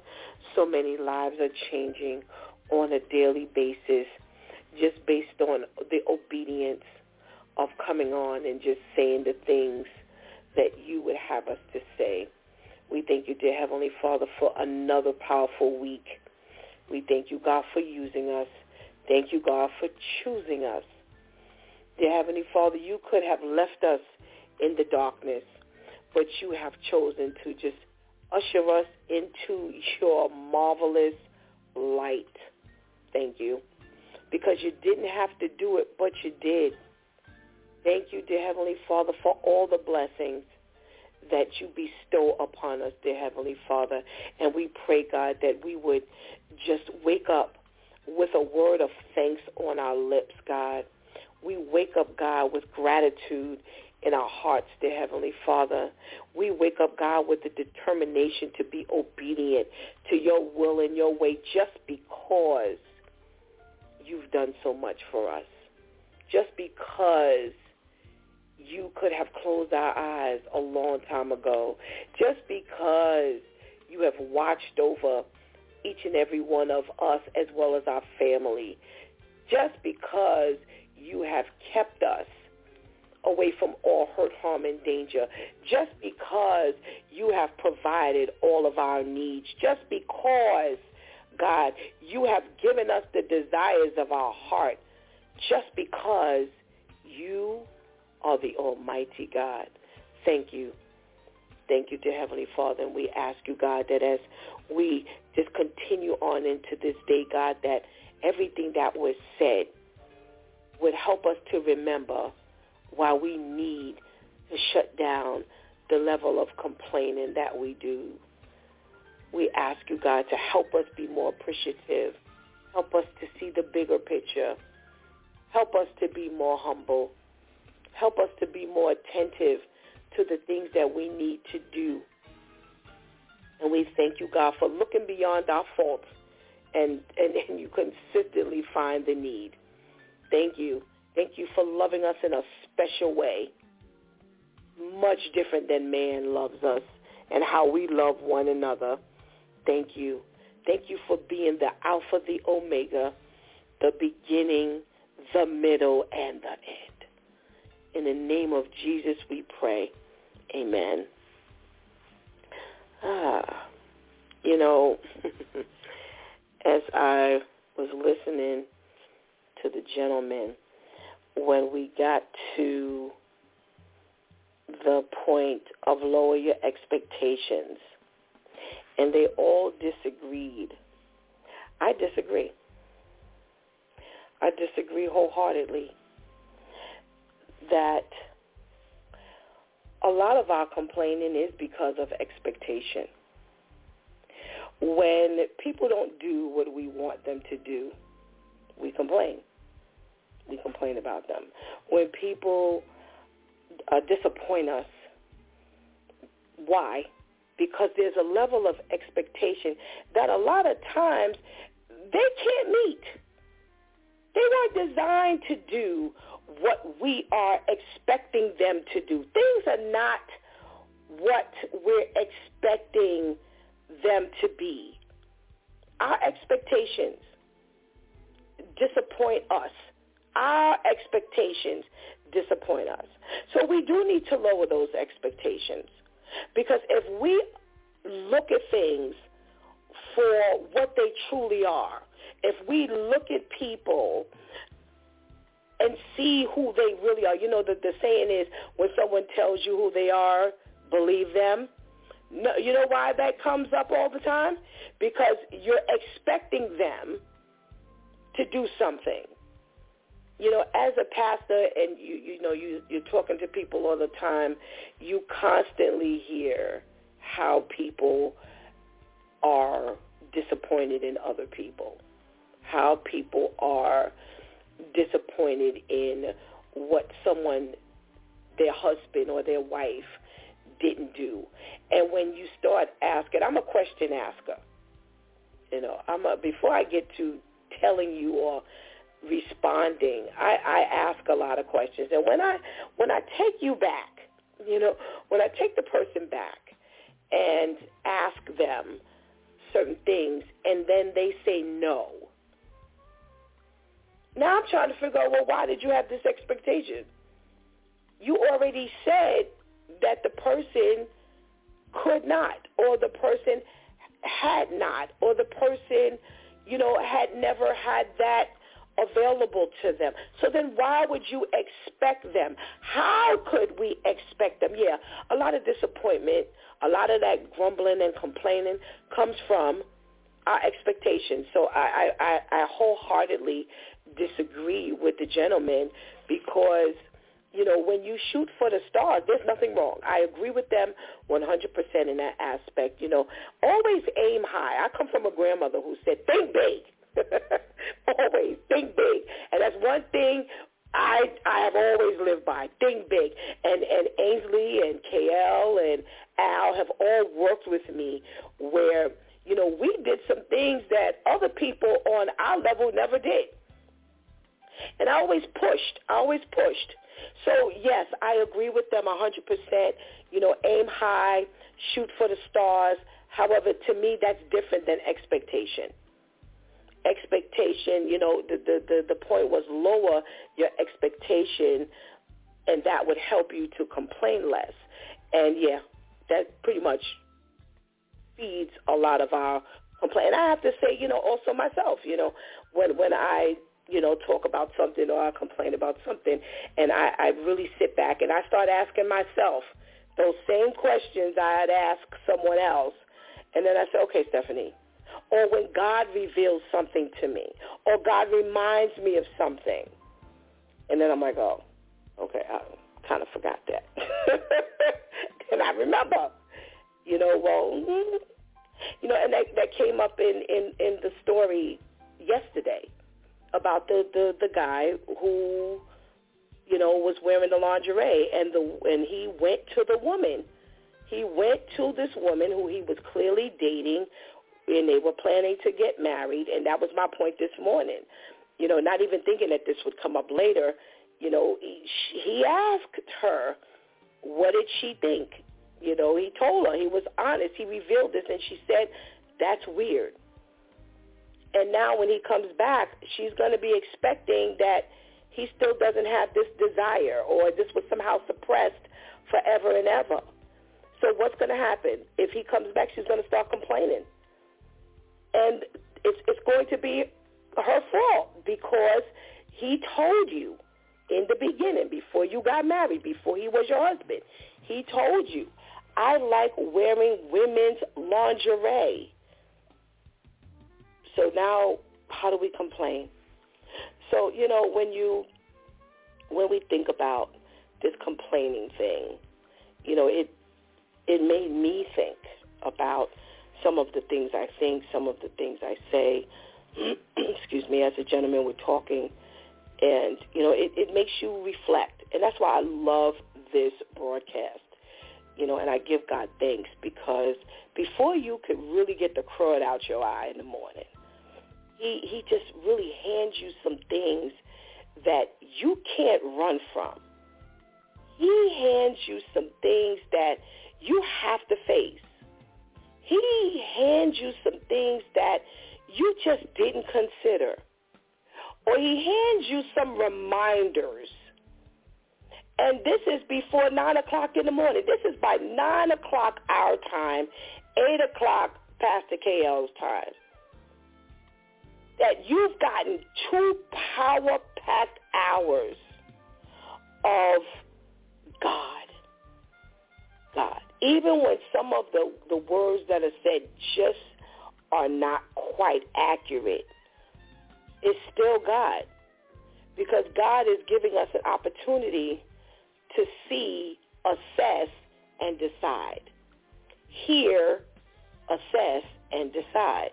so many lives are changing on a daily basis just based on the obedience of coming on and just saying the things that you would have us to say. We thank you, dear Heavenly Father, for another powerful week. We thank you, God, for using us. Thank you, God, for choosing us. Dear Heavenly Father, you could have left us in the darkness, but you have chosen to just usher us into your marvelous light. Thank you. Because you didn't have to do it, but you did. Thank you, dear Heavenly Father, for all the blessings that you bestow upon us, dear Heavenly Father. And we pray, God, that we would just wake up with a word of thanks on our lips, God we wake up, God, with gratitude in our hearts, dear Heavenly Father. We wake up, God, with the determination to be obedient to your will and your way just because you've done so much for us. Just because you could have closed our eyes a long time ago. Just because you have watched over each and every one of us as well as our family. Just because you have kept us away from all hurt, harm, and danger. Just because you have provided all of our needs. Just because, God, you have given us the desires of our heart. Just because you are the Almighty God. Thank you. Thank you, dear Heavenly Father. And we ask you, God, that as we just continue on into this day, God, that everything that was said, would help us to remember why we need to shut down the level of complaining that we do. We ask you, God, to help us be more appreciative. Help us to see the bigger picture. Help us to be more humble. Help us to be more attentive to the things that we need to do. And we thank you, God, for looking beyond our faults and, and, and you consistently find the need. Thank you. Thank you for loving us in a special way, much different than man loves us and how we love one another. Thank you. Thank you for being the Alpha, the Omega, the beginning, the middle, and the end. In the name of Jesus we pray. Amen. Ah, you know, as I was listening to the gentleman when we got to the point of lower your expectations and they all disagreed. I disagree. I disagree wholeheartedly that a lot of our complaining is because of expectation. When people don't do what we want them to do, we complain. We complain about them. When people uh, disappoint us, why? Because there's a level of expectation that a lot of times they can't meet. They weren't designed to do what we are expecting them to do. Things are not what we're expecting them to be. Our expectations disappoint us. Our expectations disappoint us. So we do need to lower those expectations. Because if we look at things for what they truly are, if we look at people and see who they really are, you know, the, the saying is when someone tells you who they are, believe them. No, you know why that comes up all the time? Because you're expecting them to do something. You know, as a pastor, and you you know you you're talking to people all the time, you constantly hear how people are disappointed in other people, how people are disappointed in what someone, their husband or their wife, didn't do. And when you start asking, I'm a question asker. You know, I'm a, before I get to telling you or responding, I, I ask a lot of questions. And when I when I take you back, you know, when I take the person back and ask them certain things and then they say no. Now I'm trying to figure out, well, why did you have this expectation? You already said that the person could not or the person had not or the person, you know, had never had that available to them. So then why would you expect them? How could we expect them? Yeah, a lot of disappointment, a lot of that grumbling and complaining comes from our expectations. So I, I, I wholeheartedly disagree with the gentleman because you know, when you shoot for the stars, there's nothing wrong. I agree with them 100% in that aspect. You know, always aim high. I come from a grandmother who said, think big. always think big. And that's one thing I I have always lived by. Think big. And and Ainsley and KL and Al have all worked with me where, you know, we did some things that other people on our level never did. And I always pushed. I always pushed. So yes, I agree with them 100%. You know, aim high, shoot for the stars. However, to me, that's different than expectation. Expectation, you know, the, the, the, the point was lower your expectation, and that would help you to complain less. And yeah, that pretty much feeds a lot of our complaint. And I have to say, you know, also myself, you know, when when I you know, talk about something or I complain about something, and I, I really sit back and I start asking myself those same questions I had asked someone else, and then I say, okay, Stephanie, or when God reveals something to me, or God reminds me of something, and then I'm like, oh, okay, I kind of forgot that, and I remember, you know, well, mm-hmm. you know, and that that came up in in in the story about the the the guy who you know was wearing the lingerie and the and he went to the woman. He went to this woman who he was clearly dating and they were planning to get married. And that was my point this morning. You know not even thinking that this would come up later you know he, he asked her what did she think? You know he told her he was honest he revealed this and she said that's weird and now when he comes back, she's going to be expecting that he still doesn't have this desire or this was somehow suppressed forever and ever. So what's going to happen? If he comes back, she's going to start complaining. And it's, it's going to be her fault because he told you in the beginning, before you got married, before he was your husband, he told you, I like wearing women's lingerie. So now, how do we complain? So, you know, when you, when we think about this complaining thing, you know, it it made me think about some of the things I think, some of the things I say. Excuse me, as a gentleman we're talking, and you know, it, it makes you reflect, and that's why I love this broadcast. You know, and I give God thanks because before you could really get the crud out your eye in the morning, he he just really hands you some things that you can't run from. He hands you some things that you have to face. He hands you some things that you just didn't consider. Or he hands you some reminders. And this is before 9 o'clock in the morning. This is by 9 o'clock our time, 8 o'clock Pastor KL's time. That you've gotten two power-packed hours of God. God. Even when some of the, the words that are said just are not quite accurate, it's still God. Because God is giving us an opportunity to see, assess, and decide. Hear, assess, and decide.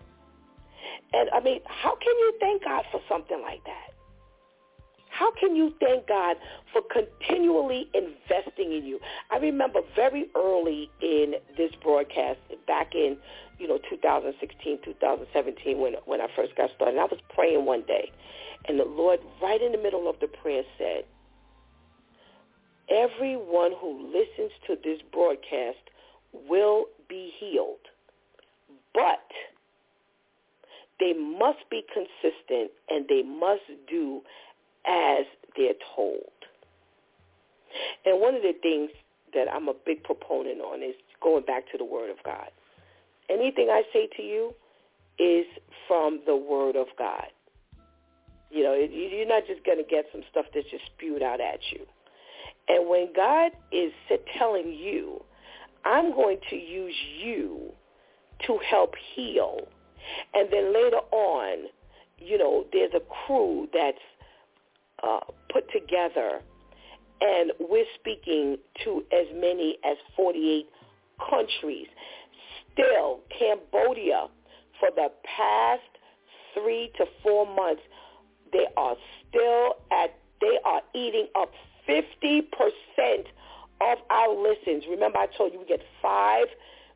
And I mean, how can you thank God for something like that? How can you thank God for continually investing in you? I remember very early in this broadcast, back in, you know, 2016, 2017, when when I first got started, I was praying one day, and the Lord, right in the middle of the prayer, said, "Everyone who listens to this broadcast will be healed, but." They must be consistent and they must do as they're told. And one of the things that I'm a big proponent on is going back to the Word of God. Anything I say to you is from the Word of God. You know, you're not just going to get some stuff that's just spewed out at you. And when God is telling you, I'm going to use you to help heal, and then later on, you know, there's a crew that's uh, put together, and we're speaking to as many as 48 countries. Still, Cambodia, for the past three to four months, they are still at, they are eating up 50% of our listens. Remember I told you we get five,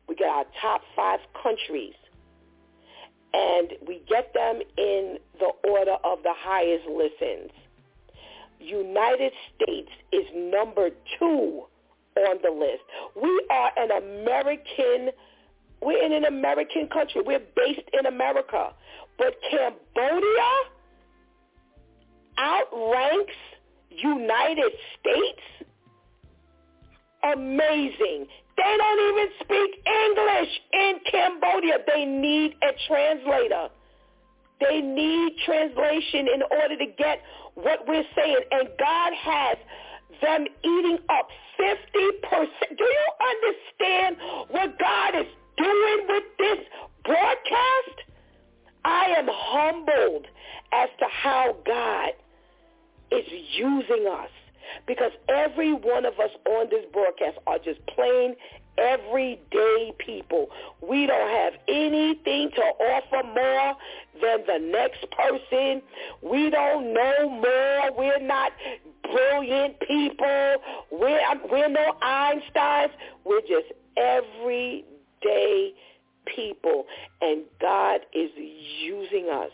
we get our top five countries. And we get them in the order of the highest listens. United States is number two on the list. We are an American, we're in an American country. We're based in America. But Cambodia outranks United States? Amazing. They don't even speak English in Cambodia. They need a translator. They need translation in order to get what we're saying. And God has them eating up 50%. Do you understand what God is doing with this broadcast? I am humbled as to how God is using us because every one of us on this broadcast are just plain everyday people. We don't have anything to offer more than the next person. We don't know more. We're not brilliant people. We're, we're no Einsteins. We're just everyday people. And God is using us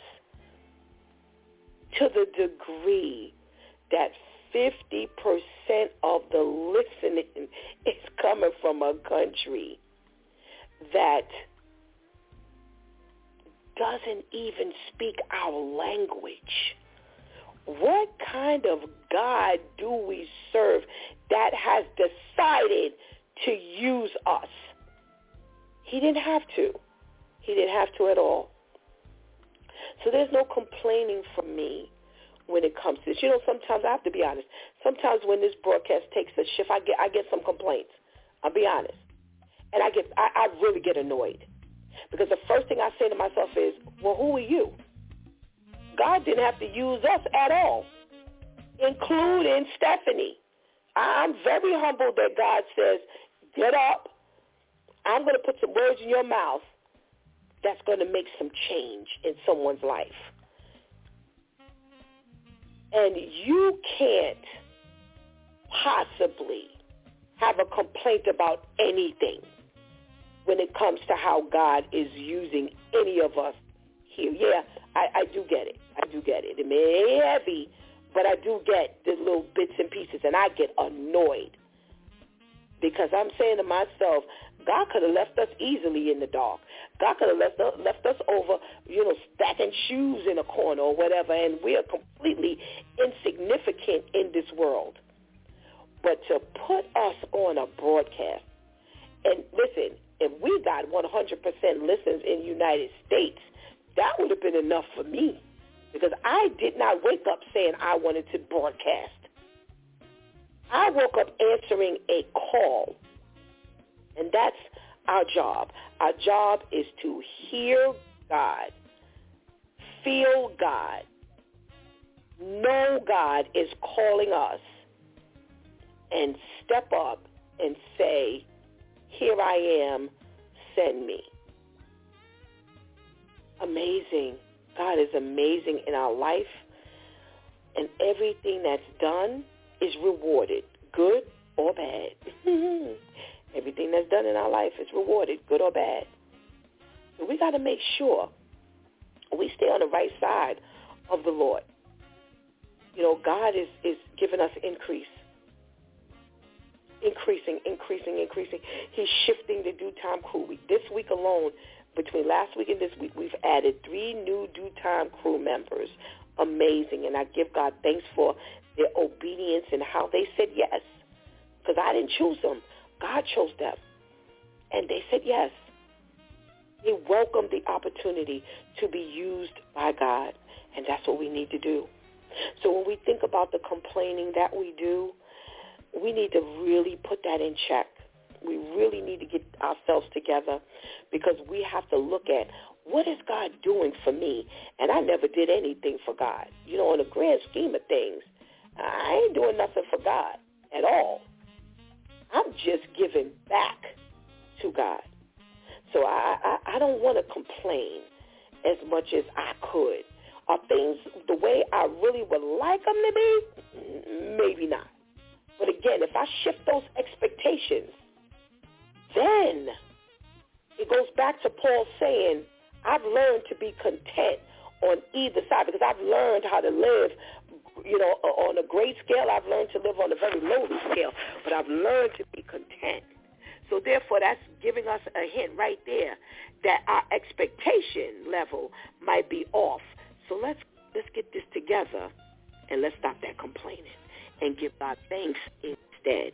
to the degree that 50% of the listening is coming from a country that doesn't even speak our language. What kind of God do we serve that has decided to use us? He didn't have to. He didn't have to at all. So there's no complaining from me when it comes to this. You know, sometimes I have to be honest. Sometimes when this broadcast takes a shift, I get I get some complaints. I'll be honest, and I get I, I really get annoyed because the first thing I say to myself is, "Well, who are you?" God didn't have to use us at all, including Stephanie. I'm very humbled that God says get up. I'm going to put some words in your mouth that's going to make some change in someone's life. And you can't possibly have a complaint about anything when it comes to how God is using any of us here. Yeah, I, I do get it. I do get it. It may be heavy, but I do get the little bits and pieces, and I get annoyed because I'm saying to myself, God could have left us easily in the dark. God could have left us, left us over, you know, stacking shoes in a corner or whatever, and we are completely insignificant in this world. But to put us on a broadcast, and listen, if we got 100% listens in the United States, that would have been enough for me because I did not wake up saying I wanted to broadcast. I woke up answering a call, and that's our job. Our job is to hear God, feel God, know God is calling us, and step up and say, here I am, send me. Amazing. God is amazing in our life. And everything that's done is rewarded, good or bad. everything that's done in our life is rewarded, good or bad. So we got to make sure we stay on the right side of the Lord. You know, God is, is giving us increase increasing, increasing, increasing. He's shifting the DEW time crew. We, this week alone, between last week and this week, we've added three new DEW time crew members. Amazing. And I give God thanks for their obedience and how they said yes. Because I didn't choose them. God chose them. And they said yes. They welcomed the opportunity to be used by God. And that's what we need to do. So when we think about the complaining that we do, we need to really put that in check. We really need to get ourselves together because we have to look at what is God doing for me? And I never did anything for God. You know, in the grand scheme of things, I ain't doing nothing for God at all. I'm just giving back to God. So I, I, I don't want to complain as much as I could. Are things the way I really would like them to be? Maybe not. But again, if I shift those expectations, then it goes back to Paul saying, I've learned to be content on either side because I've learned how to live, you know, uh, on a great scale. I've learned to live on a very lowly scale, but I've learned to be content. So therefore, that's giving us a hint right there that our expectation level might be off. So let's let's get this together and let's stop that complaining and give God thanks instead.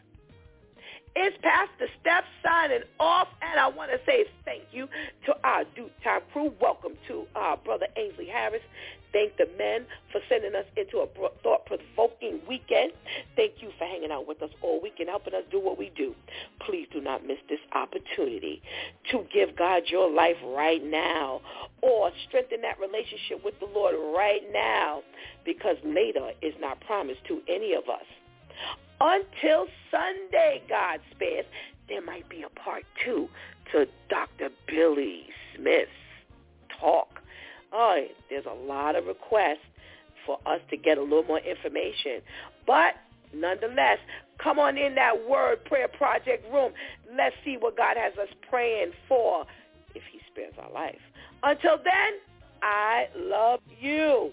It's Pastor Steph signing off, and I want to say thank you to our DEW Time crew. Welcome to our brother Ainsley Harris. Thank the men for sending us into a thought-provoking weekend. Thank you for hanging out with us all week and helping us do what we do. Please do not miss this opportunity to give God your life right now or strengthen that relationship with the Lord right now because later is not promised to any of us. Until Sunday, God spares, there might be a part two to Dr. Billy Smith's talk. Oh, there's a lot of requests for us to get a little more information. But nonetheless, come on in that Word Prayer Project room. Let's see what God has us praying for if he spares our life. Until then, I love you.